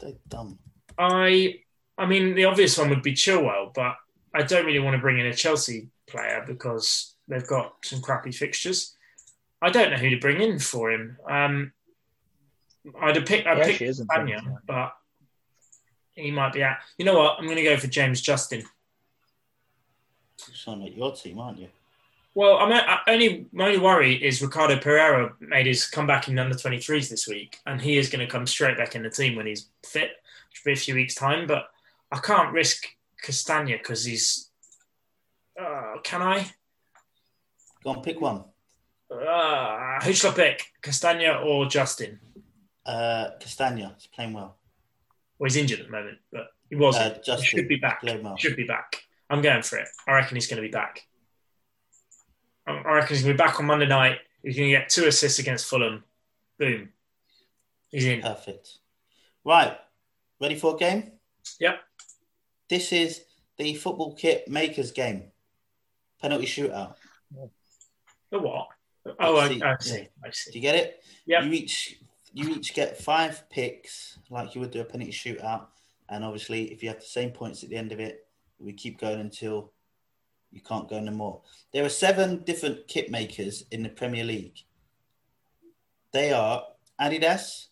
So dumb. I, I mean, the obvious one would be Chilwell, but I don't really want to bring in a Chelsea player because they've got some crappy fixtures. I don't know who to bring in for him. Um, I'd have picked, I'd pick actually isn't Spaniard, famous, but he might be out. You know what? I'm going to go for James Justin. You're like your team, aren't you? Well, I'm I only my only worry is Ricardo Pereira made his comeback in the under 23s this week, and he is going to come straight back in the team when he's fit, which will be a few weeks' time. But I can't risk Castagna because he's. Uh, can I? Go on, pick one. Uh, who shall I pick? Castagna or Justin? Uh, Castagna is playing well. Well, he's injured at the moment, but he wasn't. Uh, Justin he should be back. well. Should be back. I'm going for it. I reckon he's going to be back. I I reckon he's going to be back on Monday night. He's going to get two assists against Fulham. Boom. He's in. Perfect. Right, ready for a game? Yep. This is the football kit makers game. Penalty shootout. The what? Oh, I, see. I see. Yeah. I Do you get it? Yep. You each you each get five picks, like you would do a penalty shootout, and obviously, if you have the same points at the end of it, we keep going until you can't go no more. There are seven different kit makers in the Premier League. They are Adidas,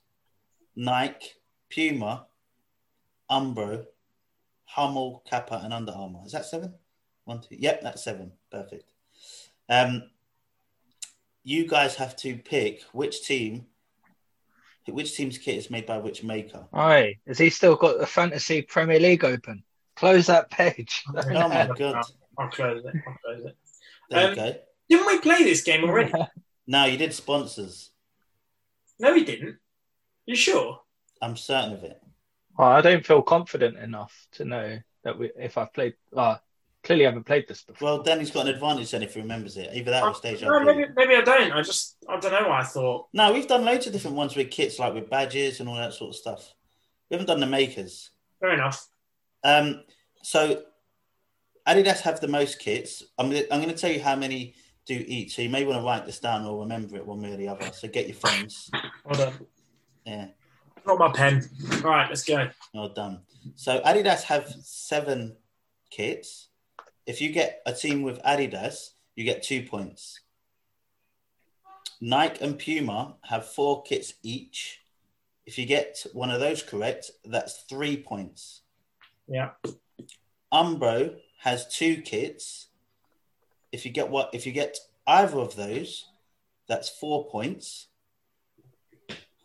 Nike, Puma, Umbro, Hummel, Kappa, and Under Armour. Is that seven? One, two. Yep, that's seven. Perfect. Um, you guys have to pick which team, which team's kit is made by which maker. Aye, has he still got the fantasy Premier League open? Close that page. Oh my god! I'll close it. I'll close it. There Um, you go. Didn't we play this game already? No, you did sponsors. no, we didn't. You sure? I'm certain of it. Well, I don't feel confident enough to know that we, if I've played. Well, clearly haven't played this before. Well, Danny's got an advantage then if he remembers it. Either that or stage no, maybe, maybe I don't. I just I don't know what I thought. No, we've done loads of different ones with kits, like with badges and all that sort of stuff. We haven't done the makers. Fair enough. Um, so Adidas have the most kits. I'm gonna, I'm going to tell you how many do each. So you may want to write this down or remember it one way or the other. So get your phones. Hold on. Yeah, Not my pen. All right, let's go. well done. So Adidas have seven kits. If you get a team with Adidas, you get two points. Nike and Puma have four kits each. If you get one of those correct, that's three points. Yeah. Umbro has two kits. If you get what if you get either of those, that's four points.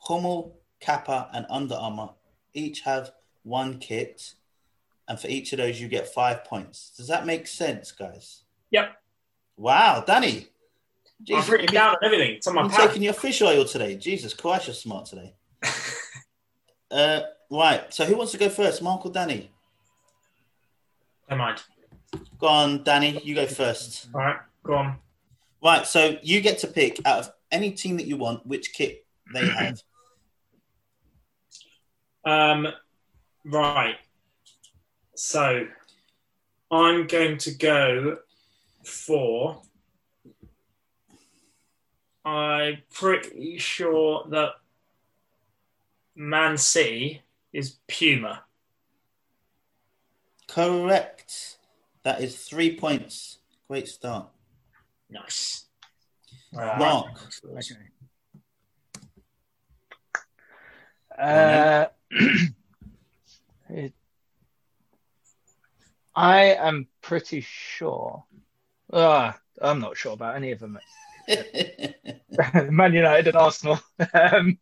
Hummel, Kappa, and Under Armour each have one kit, and for each of those you get five points. Does that make sense, guys? Yep. Wow, Danny. I've Jesus, written you've down everything. It's on my pad. taking your fish oil today. Jesus Christ, you're smart today. Uh, right. So who wants to go first, Mark or Danny? Never mind. Go on, Danny. You go first. All right, go on. Right. So you get to pick out of any team that you want which kit they have. Um, right. So I'm going to go for. I'm pretty sure that Man City is Puma. Correct. That is three points. Great start. Nice. Mark. Okay. Uh, it- I am pretty sure. Ah, I'm not sure about any of them. Man United and Arsenal. um,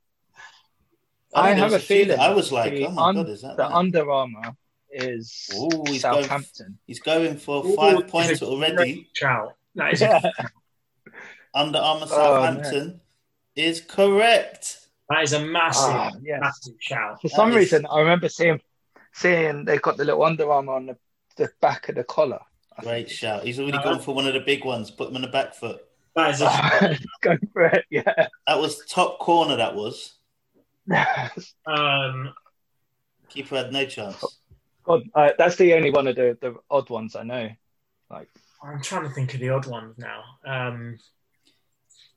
I think there have a feeling I was like, oh my un- god, is that the right? Under Armour is Ooh, he's going- Southampton. He's going for Ooh, five it's a points already. Great shout. That is, Yeah. Under Armour Oh, man. Southampton is correct. that is a massive, Ah, yes. massive shout. For some That is- reason, I remember seeing seeing they've got the little Under Armour on the, the back of the collar. I Great think. shout. He's already Uh, gone for one of the big ones. Put him on the back foot. That is a Go for it, yeah. That was top corner. That was. um, Keeper had no chance. God, uh, that's the only one of the, the odd ones I know. Like, I'm trying to think of the odd ones now. Um,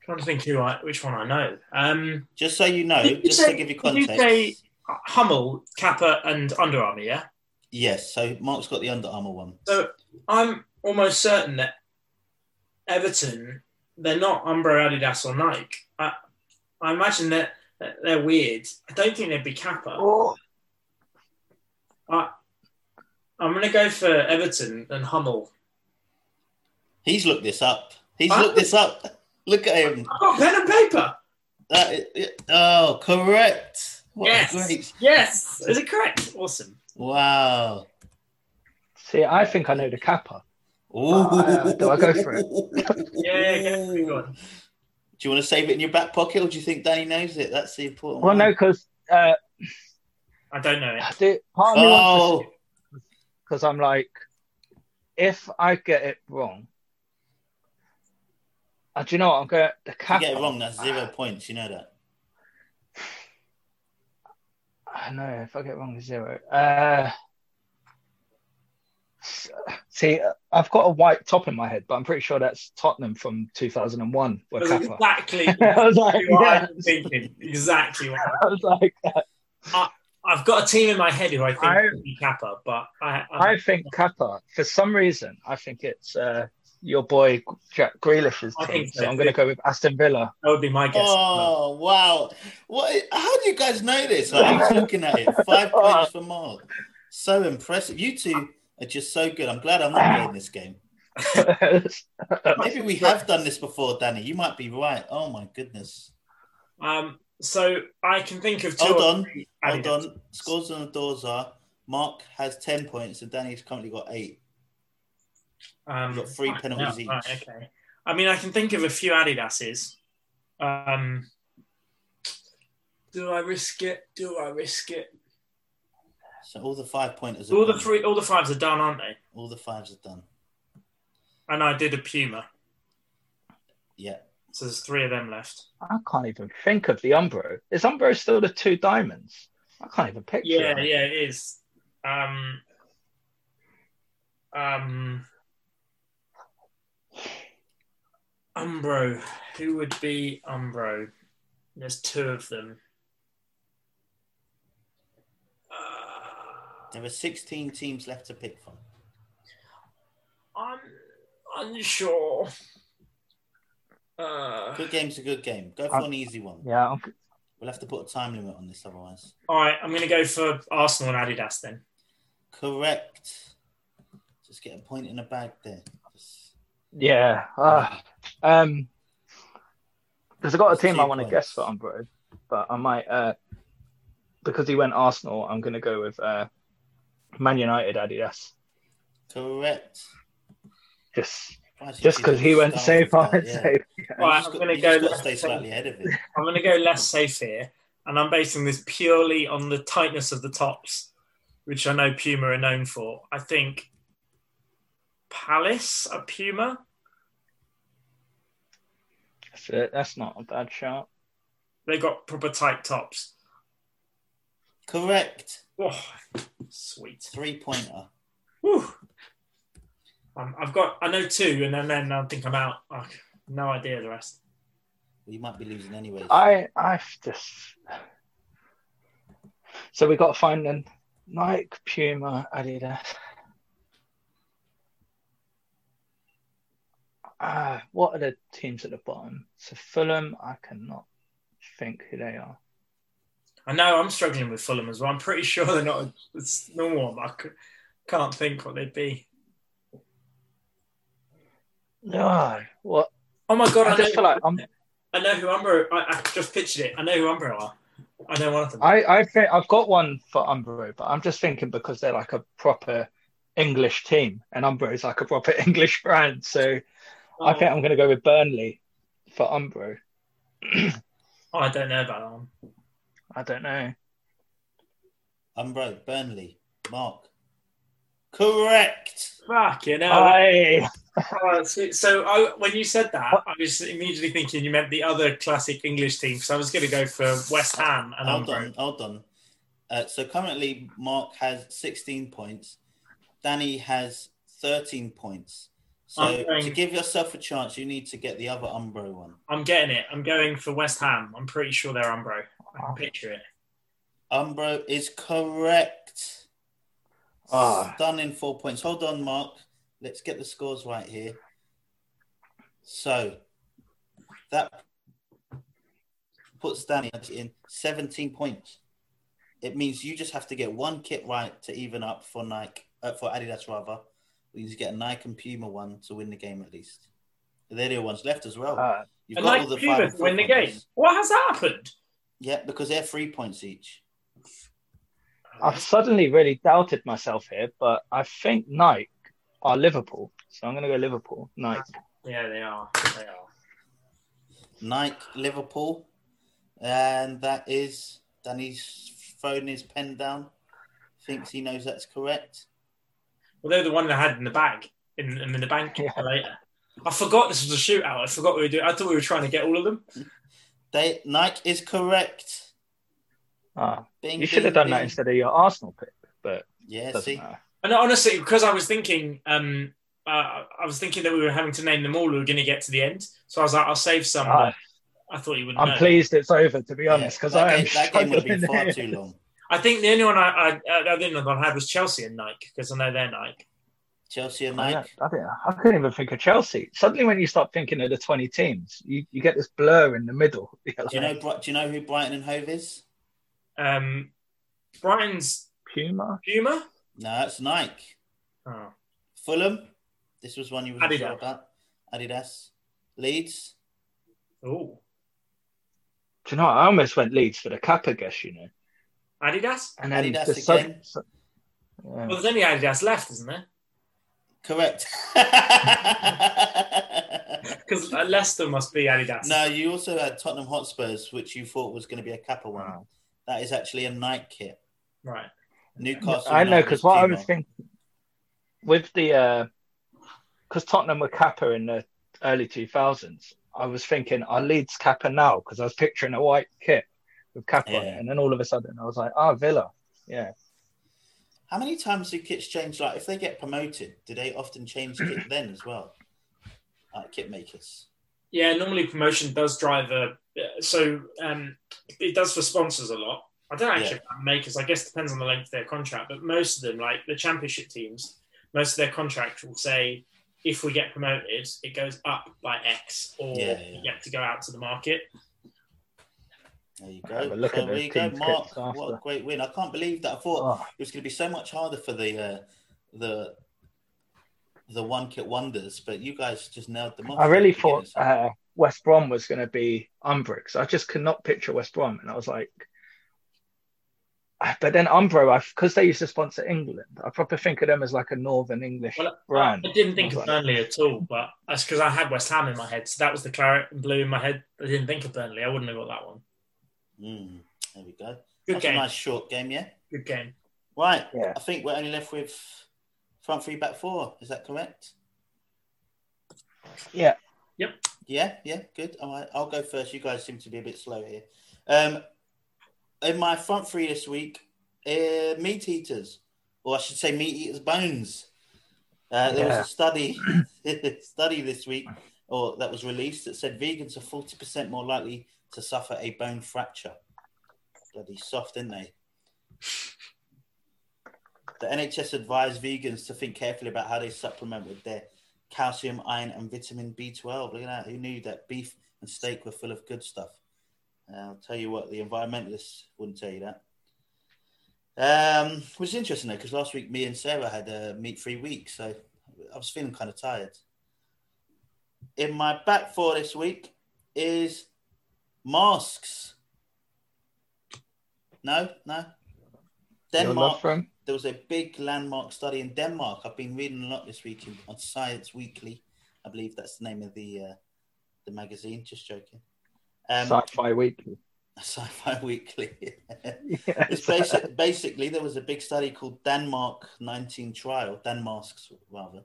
trying to think who I, which one I know. Um, Just so you know, you just say- to give you did you context. say- Hummel, Kappa, and Under Armour. Yeah. Yes. So Mark's got the Under Armour one. So I'm almost certain that Everton, they're not Umbro, Adidas, or Nike. I, I imagine that that they're weird. I don't think they'd be Kappa. Oh, I, I'm going to go for Everton and Hummel. He's looked this up. He's Huh? looked this up. Look at him. I've got pen and paper. That is, oh, correct. What yes. great. Yes. Is it correct? Awesome. Wow. see, I think I know the Kappa. Ooh. Uh, do I go for it? Yeah, yeah, go, go on. Do you want to save it in your back pocket, or do you think Danny knows it? That's the important Well, one. no, because uh, I don't know it. the, part of me Oh, wants to because I'm like, if I get it wrong, uh, do you know what? I'm going to if you get it wrong, that's zero points. You know that. I know if I get wrong, it's zero. Uh, see, uh, I've got a white top in my head, but I'm pretty sure that's Tottenham from 2001. Where exactly I was like, what yeah. I'm thinking. Exactly what I was like, I've got a team in my head who I think I- would be Kappa, but I, I, I think Kappa. For some reason, I think it's uh, your boy Jack Grealish's I team. think So, so. I'm going to go with Aston Villa. that would be my guess. Oh wow! What? How do you guys know this? Like, I'm looking at it. Five points for Mark. So impressive. You two are just so good. I'm glad I'm not playing this game. Maybe we have done this before, Danny. You might be right. Oh my goodness. Um, so I can think of two. Hold on, Hold on. Scores on the doors are Mark has 10 points and Danny's currently got eight. Um, got three penalties yeah, right, each. okay. I mean, I can think of a few Adidas's. Um, do I risk it? Do I risk it? So all the five pointers are All the done. three, all the fives are done, aren't they? All the fives are done. And I did a Puma, Yeah. So there's three of them left. I can't even think of the Umbro. Is Umbro still the two diamonds? I can't even picture. Yeah, it. yeah, it is. Um, um, Umbro. Who would be Umbro? There's two of them. Uh, There are 16 teams left to pick from. I'm unsure. Uh, Good game's a good game. Go for Uh, an easy one. Yeah, I'm- We'll have to put a time limit on this otherwise. all right, I'm going to go for Arsenal and Adidas then. Correct. Just get a point in the bag there. Just- Yeah. Uh, um, because I got a team I want to guess for Umbro, but I might uh, because he went Arsenal. I'm going to go with uh, Man United Adidas. Correct. Just Why is just because he went starting safe with on that? it. Yeah. Right, I'm gonna go just got to left stay safe. slightly ahead of it. I'm going to go less safe here, and I'm basing this purely on the tightness of the tops, which I know Puma are known for. I think Palace are Puma. That's, it. That's not a bad shot. They got proper tight tops. Correct. Oh, sweet. Three pointer. Whew. Um, I've got, I know two, and then, then I think I'm out. Oh, no idea the rest. You might be losing anyway. I I've just so we got to find then Nike, Puma, Adidas. Ah, what are the teams at the bottom? So Fulham, I cannot think who they are. I know I'm struggling with Fulham as well. I'm pretty sure they're not a, it's normal. I can't think what they'd be. No, what? Oh my god! I I, just know, feel like I'm. I know who Umbro. I, I just pictured it. I know who Umbro are. I know one of them. I I think I've got one for Umbro, but I'm just thinking because they're like a proper English team, and Umbro is like a proper English brand. So I think oh. I'm going to go with Burnley for Umbro. Oh, I don't know about that one. I don't know. Umbro, Burnley, Mark. Correct. Fuck you know. Oh, so so I, when you said that, I was immediately thinking you meant the other classic English team. So I was going to go for West Ham and Hold Umbro. on, hold on. Uh, so currently, Mark has 16 points. Danny has 13 points. So going- to give yourself a chance, you need to get the other Umbro one. I'm getting it. I'm going for West Ham. I'm pretty sure they're Umbro. I can picture it. Umbro is correct. Ah. Stunning four points. Hold on, Mark. Let's get the scores right here. So that puts Danny in 17 points. It means you just have to get one kit right to even up for Nike, uh, for Adidas rather. We need to get a Nike and Puma one to win the game at least. They're the ones left as well. uh, You've And got like all the Puma five to and win the game. What has happened? Yeah, because they're three points each. I've suddenly really doubted myself here, but I think Nike are Liverpool, so I'm going to go Liverpool. Nike. Yeah, they are. They are. Nike, Liverpool, and that is Danny's thrown his pen down. Thinks he knows that's correct. Well, they're the one that I had in the bag in, in the bank Yeah. later. I forgot this was a shootout. I forgot we were doing. I thought we were trying to get all of them. They Nike is correct. Ah, Bing, you should have bing, done that instead of your Arsenal pick, but Yeah, see, matter. And honestly, because I was thinking, um, uh, I was thinking that we were having to name them all. We were going to get to the end, so I was like, I'll save some. Ah, but I thought you would. I'm know. pleased it's over, to be honest, because that I am game, that game would have been far too long. I think the only one I, I, uh, the only one I had was Chelsea and Nike because I know they're Nike. Chelsea and Nike. don't- I, don't- I couldn't even think of Chelsea. Suddenly, when you start thinking of the 20 teams, you, you get this blur in the middle. You're Do you know? Do you know who Brighton and Hove is? Um, Brighton's Puma? Puma. No, that's Nike. Oh. Fulham. This was one you were Adidas. sure about. Adidas. Leeds. Oh, Do you know, what? I almost went Leeds for the Kappa guess, you know. Adidas. And then Adidas the sud- again. su- yeah. Well, there's only Adidas left, isn't there? Correct. Because Leicester must be Adidas. no, you also had Tottenham Hotspurs, which you thought was going to be a Kappa one. Wow. That is actually a Nike kit. Right. Newcastle. I know because what I was thinking with the because Tottenham were Kappa in the early 2000s, I was thinking are Leeds Kappa now because I was picturing a white kit with Kappa on Yeah. it, and then all of a sudden I was like, ah, Villa, yeah. How many times do kits change? Like, if they get promoted, do they often change kit then as well? Like kit makers. Yeah, normally promotion does drive a. So um, it does for sponsors a lot. I don't actually Yeah. about makers. I guess it depends on the length of their contract, but most of them, like the championship teams, most of their contract will say if we get promoted, it goes up by X, or Yeah, yeah. you get to go out to the market. There you go. Have a look so at the there you go, Mark. What after. a great win! I can't believe that. I thought Oh, it was going to be so much harder for the uh, the the one kit wonders, but you guys just nailed them off. I really at the beginning, thought uh, West Brom was going to be Umbro, I just could not picture West Brom, and I was like, but then Umbro, because they used to sponsor England, I probably think of them as like a Northern English Well, brand. I didn't think I of was like, Burnley at all, but that's because I had West Ham in my head. So that was the claret and blue in my head. I didn't think of Burnley. I wouldn't have got that one. Mm, there we go. Good That's a game. nice short game, yeah. Good game. Right. Yeah. I think we're only left with front three, back four. Is that correct? Yeah, Yep. Yeah, yeah, good. All right, I'll go first. You guys seem to be a bit slow here. Um, in my front three this week, uh, meat eaters, or I should say, meat eaters' bones. Uh, there Yeah. was a study study this week, or that was released, that said vegans are forty percent more likely to suffer a bone fracture. Bloody soft, isn't they? The NHS advised vegans to think carefully about how they supplement with their calcium, iron, and vitamin B12. Look at that. Who knew that beef and steak were full of good stuff? Uh, I'll tell you what, the environmentalists wouldn't tell you that. Um, which is interesting though, because last week me and Sarah had a meat free week, so I was feeling kind of tired. In my back four this week is masks. No, no. Denmark for 'em? There was a big landmark study in Denmark. I've been reading a lot this week in, on Science Weekly. I believe that's the name of the uh, the magazine. Just joking. Um, Sci-Fi Weekly. Sci-Fi Weekly. It's basic, basically there was a big study called Denmark 19 trial, Denmark's rather,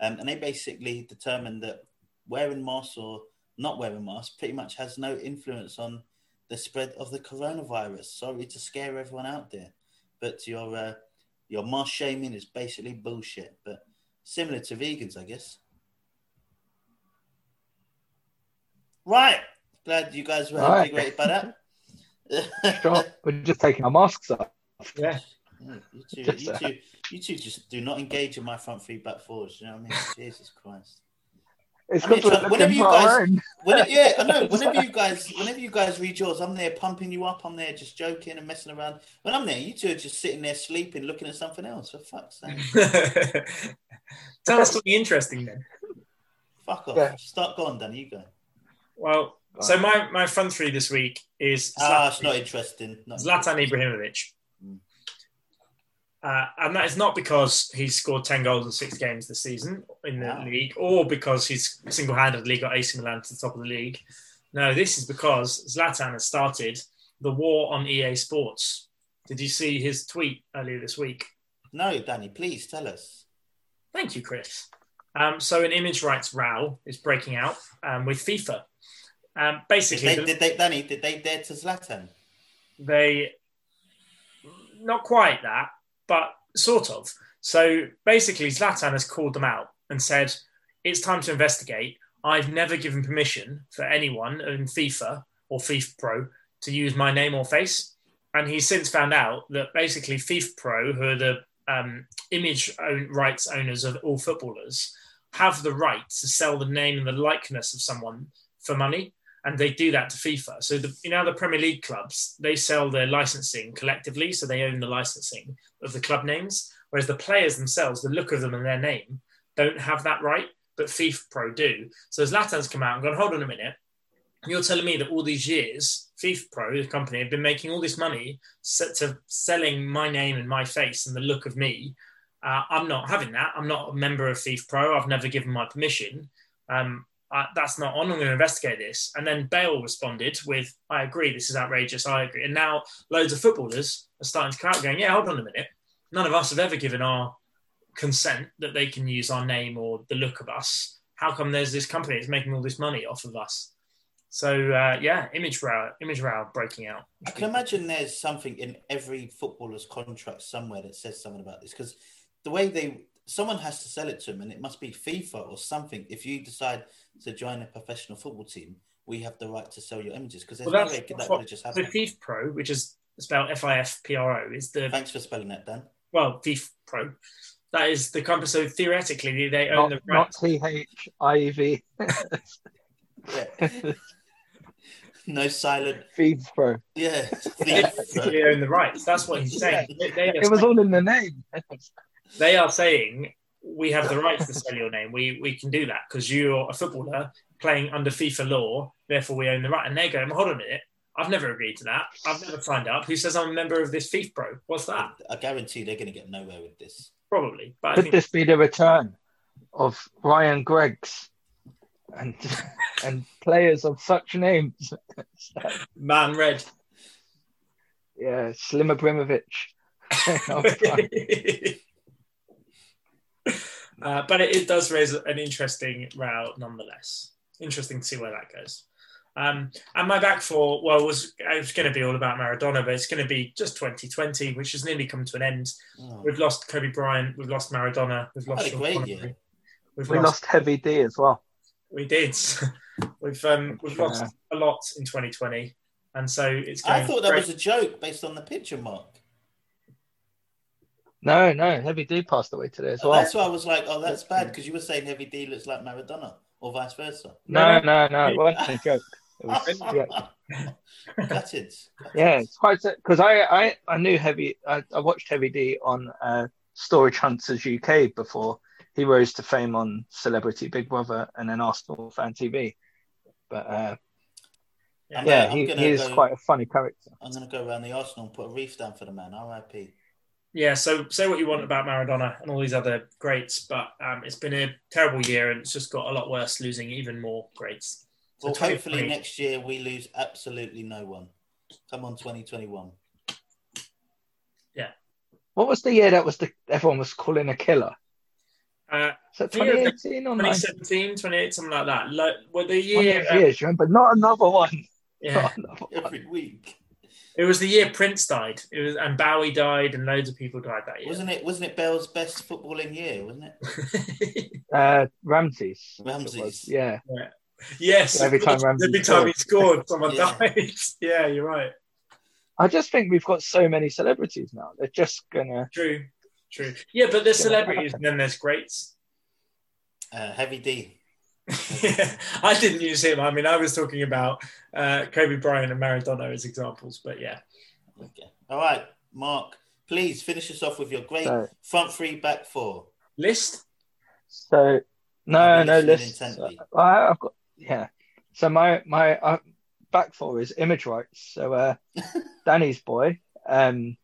um, and they basically determined that wearing masks or not wearing masks pretty much has no influence on the spread of the coronavirus. Sorry to scare everyone out there, but your uh, your mask shaming is basically bullshit. But similar to vegans, I guess. Right. Glad you guys were Right. invigorated by that. Sure. We're just taking our masks off. Yeah. Yeah, you two, you uh, two, you two just do not engage in my front three back fours. You know what I mean? Jesus Christ. It's I mean, because whenever you guys- our. When, yeah, I know. Whenever you guys, whenever you guys read yours, I'm there pumping you up. I'm there just joking and messing around. When I'm there, you two are just sitting there sleeping, looking at something else. For fuck's sake, Tell us something interesting then. fuck off. Yeah. Start going, Danny. You go. Well, so my, my front three this week is Ah, it's not interesting. Not Zlatan Ibrahimovic. Uh, and that is not because he's scored 10 goals in six games this season in the Wow. league or because he's single handedly got AC Milan to the top of the league. No, this is because Zlatan has started the war on EA Sports. Did you see his tweet earlier this week? No, Danny. Please tell us. Thank you, Chris. Um, so, an image rights row is breaking out um, with FIFA. Um, Did basically, they, did they, Danny? Did they dare to Zlatan? they not quite that, but sort of. So basically, Zlatan has called them out and said, It's time to investigate. I've never given permission for anyone in FIFA or FIFPro to use my name or face. And he's since found out that basically FIFPro, who are the um, image own, rights owners of all footballers, have the right to sell the name and the likeness of someone for money and they do that to FIFA. So the you know the Premier League clubs they sell their licensing collectively, so they own the licensing of the club names, whereas the players themselves, the look of them and their name, don't have that right, but FIFPro do. So Zlatan's come out and gone, hold on a minute, you're telling me that all these years FIFPro, the company, have been making all this money to selling my name and my face and the look of me. Uh, I'm not having that. I'm not a member of FIFPro. I've never given my permission. Um, uh, that's not on. I'm going to investigate this. And then Bale responded with, I agree, this is outrageous. I agree. And now loads of footballers are starting to come out going, yeah, hold on a minute. None of us have ever given our consent that they can use our name or the look of us. How come there's this company that's making all this money off of us? So uh, yeah, image row, image row breaking out. I can imagine there's something in every footballer's contract somewhere that says something about this because the way they someone has to sell it to them and it must be FIFA or something. If you decide to join a professional football team, we have the right to sell your images because there's Well, no way that that's would what have just the happened. FIFA Pro, which is spelled F I F P R O, is the Thanks for spelling that, Dan. well FIFA Pro. That is the company. So theoretically, they own Not, the not. T H I V. No silent. Feeds Pro. Yeah. They own the rights. That's what he's saying. They, they It was saying- all in the name. They are saying we have the rights to sell your name. We we can do that because you're a footballer playing under FIFA law. Therefore, we own the right. And they're going, hold on a minute. I've never agreed to that. I've never signed up. Who says I'm a member of this FIFPro? What's that? I guarantee they're going to get nowhere with this. Probably. But Could think this be the return of Ryan Greggs and and players of such names? man red. yeah, Slim Abramovich. uh, but it, it does raise an interesting row nonetheless. Interesting to see where that goes. Um, and my back four, well, was it was going to be all about Maradona, but it's going to be just 2020, which has nearly come to an end. Oh. We've lost Kobe Bryant, we've lost Maradona, we've lost Sean great Connery. year. We've we lost, lost Heavy D as well. we did. we've um, we've lost a lot in 2020, and so it's. Going I thought that great. was a joke based on the picture, Mark. No, no, Heavy D passed away today as Oh, well. That's why I was like, oh, that's bad because you were saying Heavy D looks like Maradona or vice versa. No, no, no, it wasn't a joke. It was, yeah, Gutted. yeah, it's quite because I, I I knew Heavy. I, I watched Heavy D on uh, Storage Hunters UK before he rose to fame on Celebrity Big Brother and then Arsenal Fan TV. But uh, I'm yeah, gonna- he, he is go- quite a funny character. I'm going to go around the Arsenal and put a reef down for the man. R.I.P. Yeah, so say what you want about Maradona and all these other greats, but um, it's been a terrible year and it's just got a lot worse, losing even more greats. So Well, 2020 hopefully next year we lose absolutely no one. Come on, 2021. Yeah. What was the year that was the everyone was calling a killer? Uh, Is that Yeah, 2018 or 19? 2017, 28, something like that. Like, well, the One year, of uh, those years, remember? Not another one. yeah, Not another one. Every week. It was the year Prince died. It was, and Bowie died, and loads of people died that year. Wasn't it? Wasn't it Bell's best footballing year? Wasn't it? Uh, Ramses. Ramses. It was, Yeah. yes, Every time Ramsey every time he scored, someone Yeah. died. yeah, you're right. I just think we've got so many celebrities now. They're just gonna. True, true. Yeah, but there's celebrities and then there's greats. Uh, Heavy D. yeah, I didn't use him. I mean, I was talking about uh, Kobe Bryant and Maradona as examples, but yeah. Okay. All right, Mark. Please finish us off with your great So, front three, back four. List? so no, I'll no list. intently. I, I've got yeah. So my my uh, back four is image rights. So uh, Danny's boy, um,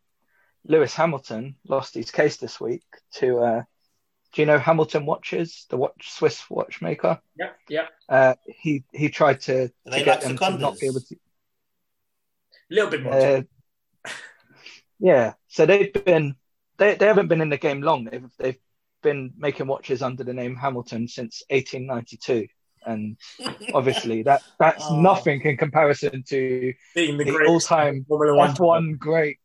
Lewis Hamilton, lost his case this week to. Do you know Hamilton watches, the watch Swiss watchmaker? Yeah, yeah. Uh, he he tried to, to get them to not be able to. A little bit more. Uh, yeah, so they've been they, they haven't been in the game long. They've they've been making watches under the name Hamilton since 1892, and obviously that that's Oh. nothing in comparison to Being the, the great all-time F1 great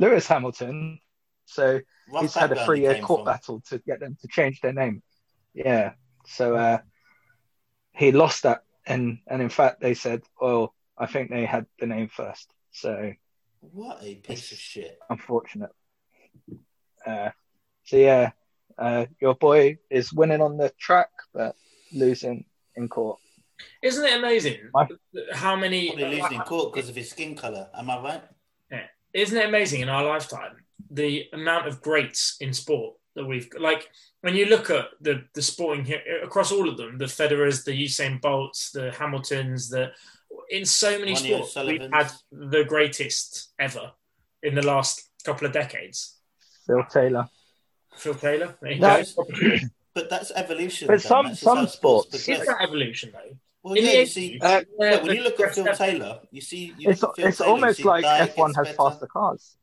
Lewis Hamilton. So Rough he's had a three-year court from. battle to get them to change their name. Yeah, so uh, he lost that, and and in fact they said, well, I think they had the name first. So What a piece of shit. unfortunate. Uh, so yeah, uh, your boy is winning on the track, but losing in court. Isn't it amazing My- how many? Probably losing in court because of his skin colour. Am I right? Yeah. Isn't it amazing in our lifetime the amount of greats in sport that we've like? When you look at the the sporting here across all of them, the Federers, the Usain Bolts, the Hamiltons, the in so many Ronnie sports we've had the greatest ever in the last couple of decades. Phil Taylor. Phil Taylor, there you No. go. But that's evolution. But though. some- That's some how sports sports- Is that evolution though? Well, In yeah, you see. Uh, yeah, when you look at Phil Taylor, you see. You It's Phil it's Taylor, you almost see like diet F1 has better. faster cars.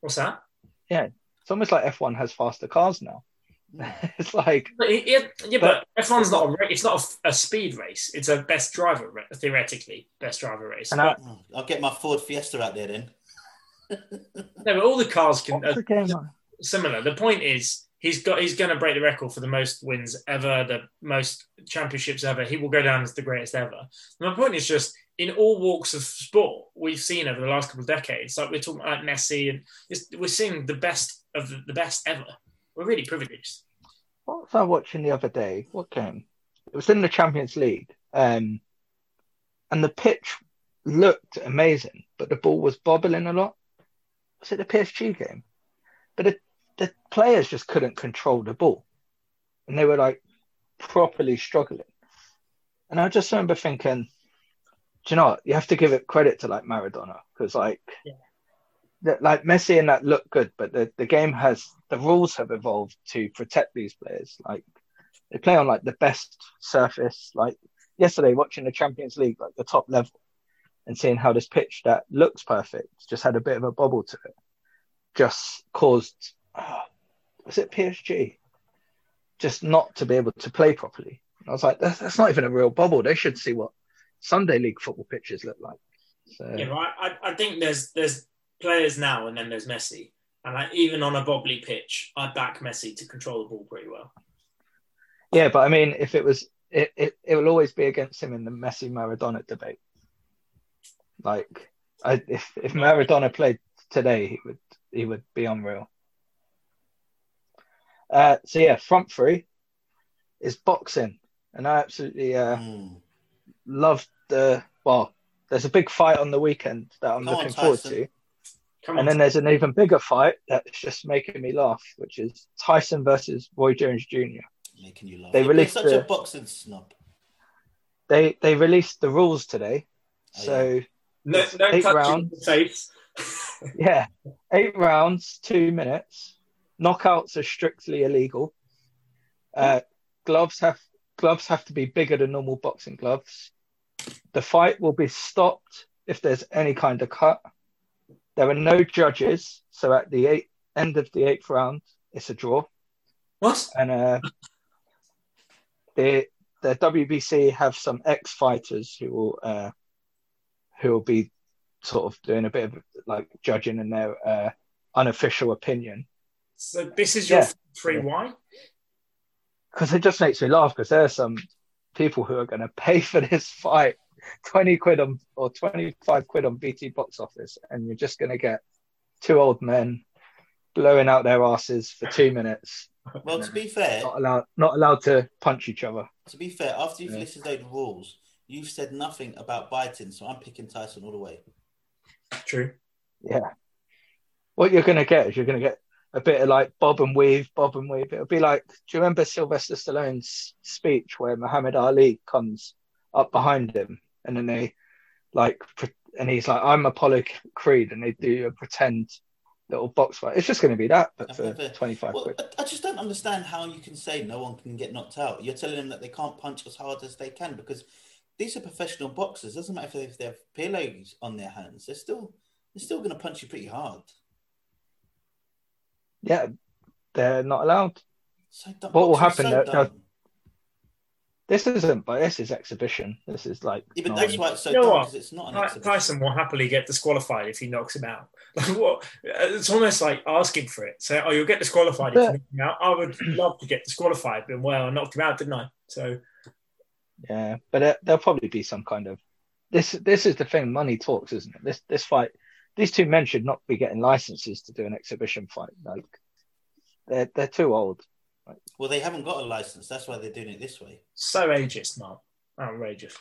What's that? Yeah, it's almost like F1 has faster cars now. Hmm. it's like But it- it- yeah, but, F1's not a it's not a, a speed race. It's a best driver theoretically best driver race. And I- But, Oh, I'll get my Ford Fiesta out there then. no, but all the cars can what's are the similar. The point is he's got he's going to break the record for the most wins ever, the most championships ever. He will go down as the greatest ever. My point is just in all walks of sport we've seen over the last couple of decades, like we're talking about Messi, and we're seeing the best of the, the best ever. We're really privileged. What was I watching the other day? What game? It was in the Champions League. Um, and the pitch looked amazing, but the ball was bobbling a lot. Was it the PSG game? But the, the players just couldn't control the ball, and they were like properly struggling. And I just remember thinking, you know what? You have to give it credit to like Maradona because like, Yeah. that like Messi and that look good, but the, the game has the rules have evolved to protect these players. Like they play on like the best surface. Like yesterday, watching the Champions League, like the top level, and seeing how this pitch that looks perfect just had a bit of a bubble to it, just caused ah, was it PSG just not to be able to play properly. I was like, that's, that's not even a real bubble. They should see what Sunday league football pitches look like. So, Yeah, right. I, I think there's there's players now, and then there's Messi, and like, even on a bobbly pitch, I back Messi to control the ball pretty well. Yeah, but I mean, if it was, it, it, it will always be against him in the Messi Maradona debate. Like, I, if if Maradona played today, he would he would be unreal. Uh, so yeah, front three is boxing, and I absolutely uh, Mm. Love the. Well, there's a big fight on the weekend that I'm Come on, looking forward to. Come And on, then there's an even bigger fight that's just making me laugh, which is Tyson versus Roy Jones Jr. Making you laugh. They You're released such the- a boxing snob. They they released the rules today, Oh, so no, no eight rounds. the face. yeah, eight rounds, two minutes. Knockouts are strictly illegal. Uh, gloves have gloves have to be bigger than normal boxing gloves. The fight will be stopped if there's any kind of cut. There are no judges, so at the eight, end of the eighth round, it's a draw. What? and uh, the the WBC have some ex fighters who will uh, who will be sort of doing a bit of like judging in their uh, unofficial opinion So this is your Yeah. three Y. because it just makes me laugh because there are some people who are going to pay for this fight 20 quid on or 25 quid on BT box office and you're just going to get two old men blowing out their asses for two minutes Well, to be fair, not allowed not allowed to punch each other to be fair, after you've Yeah. listed out the rules, you've said nothing about biting, so I'm picking Tyson all the way. True. Yeah. What you're going to get is you're going to get a bit of like bob and weave, bob and weave. It'll be like, do you remember Sylvester Stallone's speech where Muhammad Ali comes up behind him and then they like, and he's like, I'm Apollo Creed, and they do a pretend little box fight. It's just going to be that, but I've for never- 25 Well, quid. I, just don't understand how you can say no one can get knocked out. You're telling them that they can't punch as hard as they can because these are professional boxers. Doesn't matter if they have pillows on their hands. They're still they're still going to punch you pretty hard. Yeah, they're not allowed. So dumb- What will happen, So they'll- dumb. This isn't, but this is exhibition. This is like, Yeah, but that's why it's so You know dumb it's not an Ty- exhibition. Tyson will happily get disqualified if he knocks him out. Like what? Uh, it's almost like asking for it. So, oh, you'll get disqualified if you knock him out. I would love to get disqualified, but well, I knocked him out, didn't I? So Yeah, but there, there'll probably be some kind of this. This is the thing. Money talks, isn't it? This this fight. These two men should not be getting licenses to do an exhibition fight. Like they're they're too old. Well, they haven't got a license. That's why they're doing it this way. so ageist, Mark. Outrageous.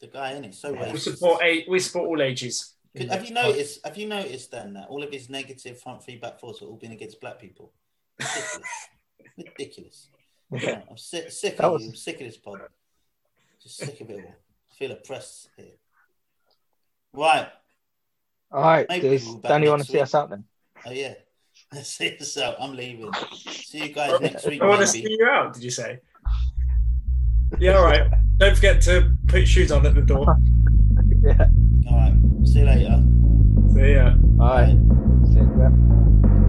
The guy in it so Yeah. We support a- we support all ages. Have you noticed? Have you noticed then that all of his negative front three back fours have all been against black people? Ridiculous. Ridiculous. Yeah. I'm sick, sick That of was- you. I'm sick of this pod. Just sick of it all. I feel oppressed here. Right. All right, Maybe does we'll Danny want to see week. us out then? Oh yeah. See us out. I'm leaving. See you guys next week. I want to see you out. Did you say? Yeah, all right. Don't forget to put shoes on at the door. Yeah. All right. See you later. See ya. All right. See you then.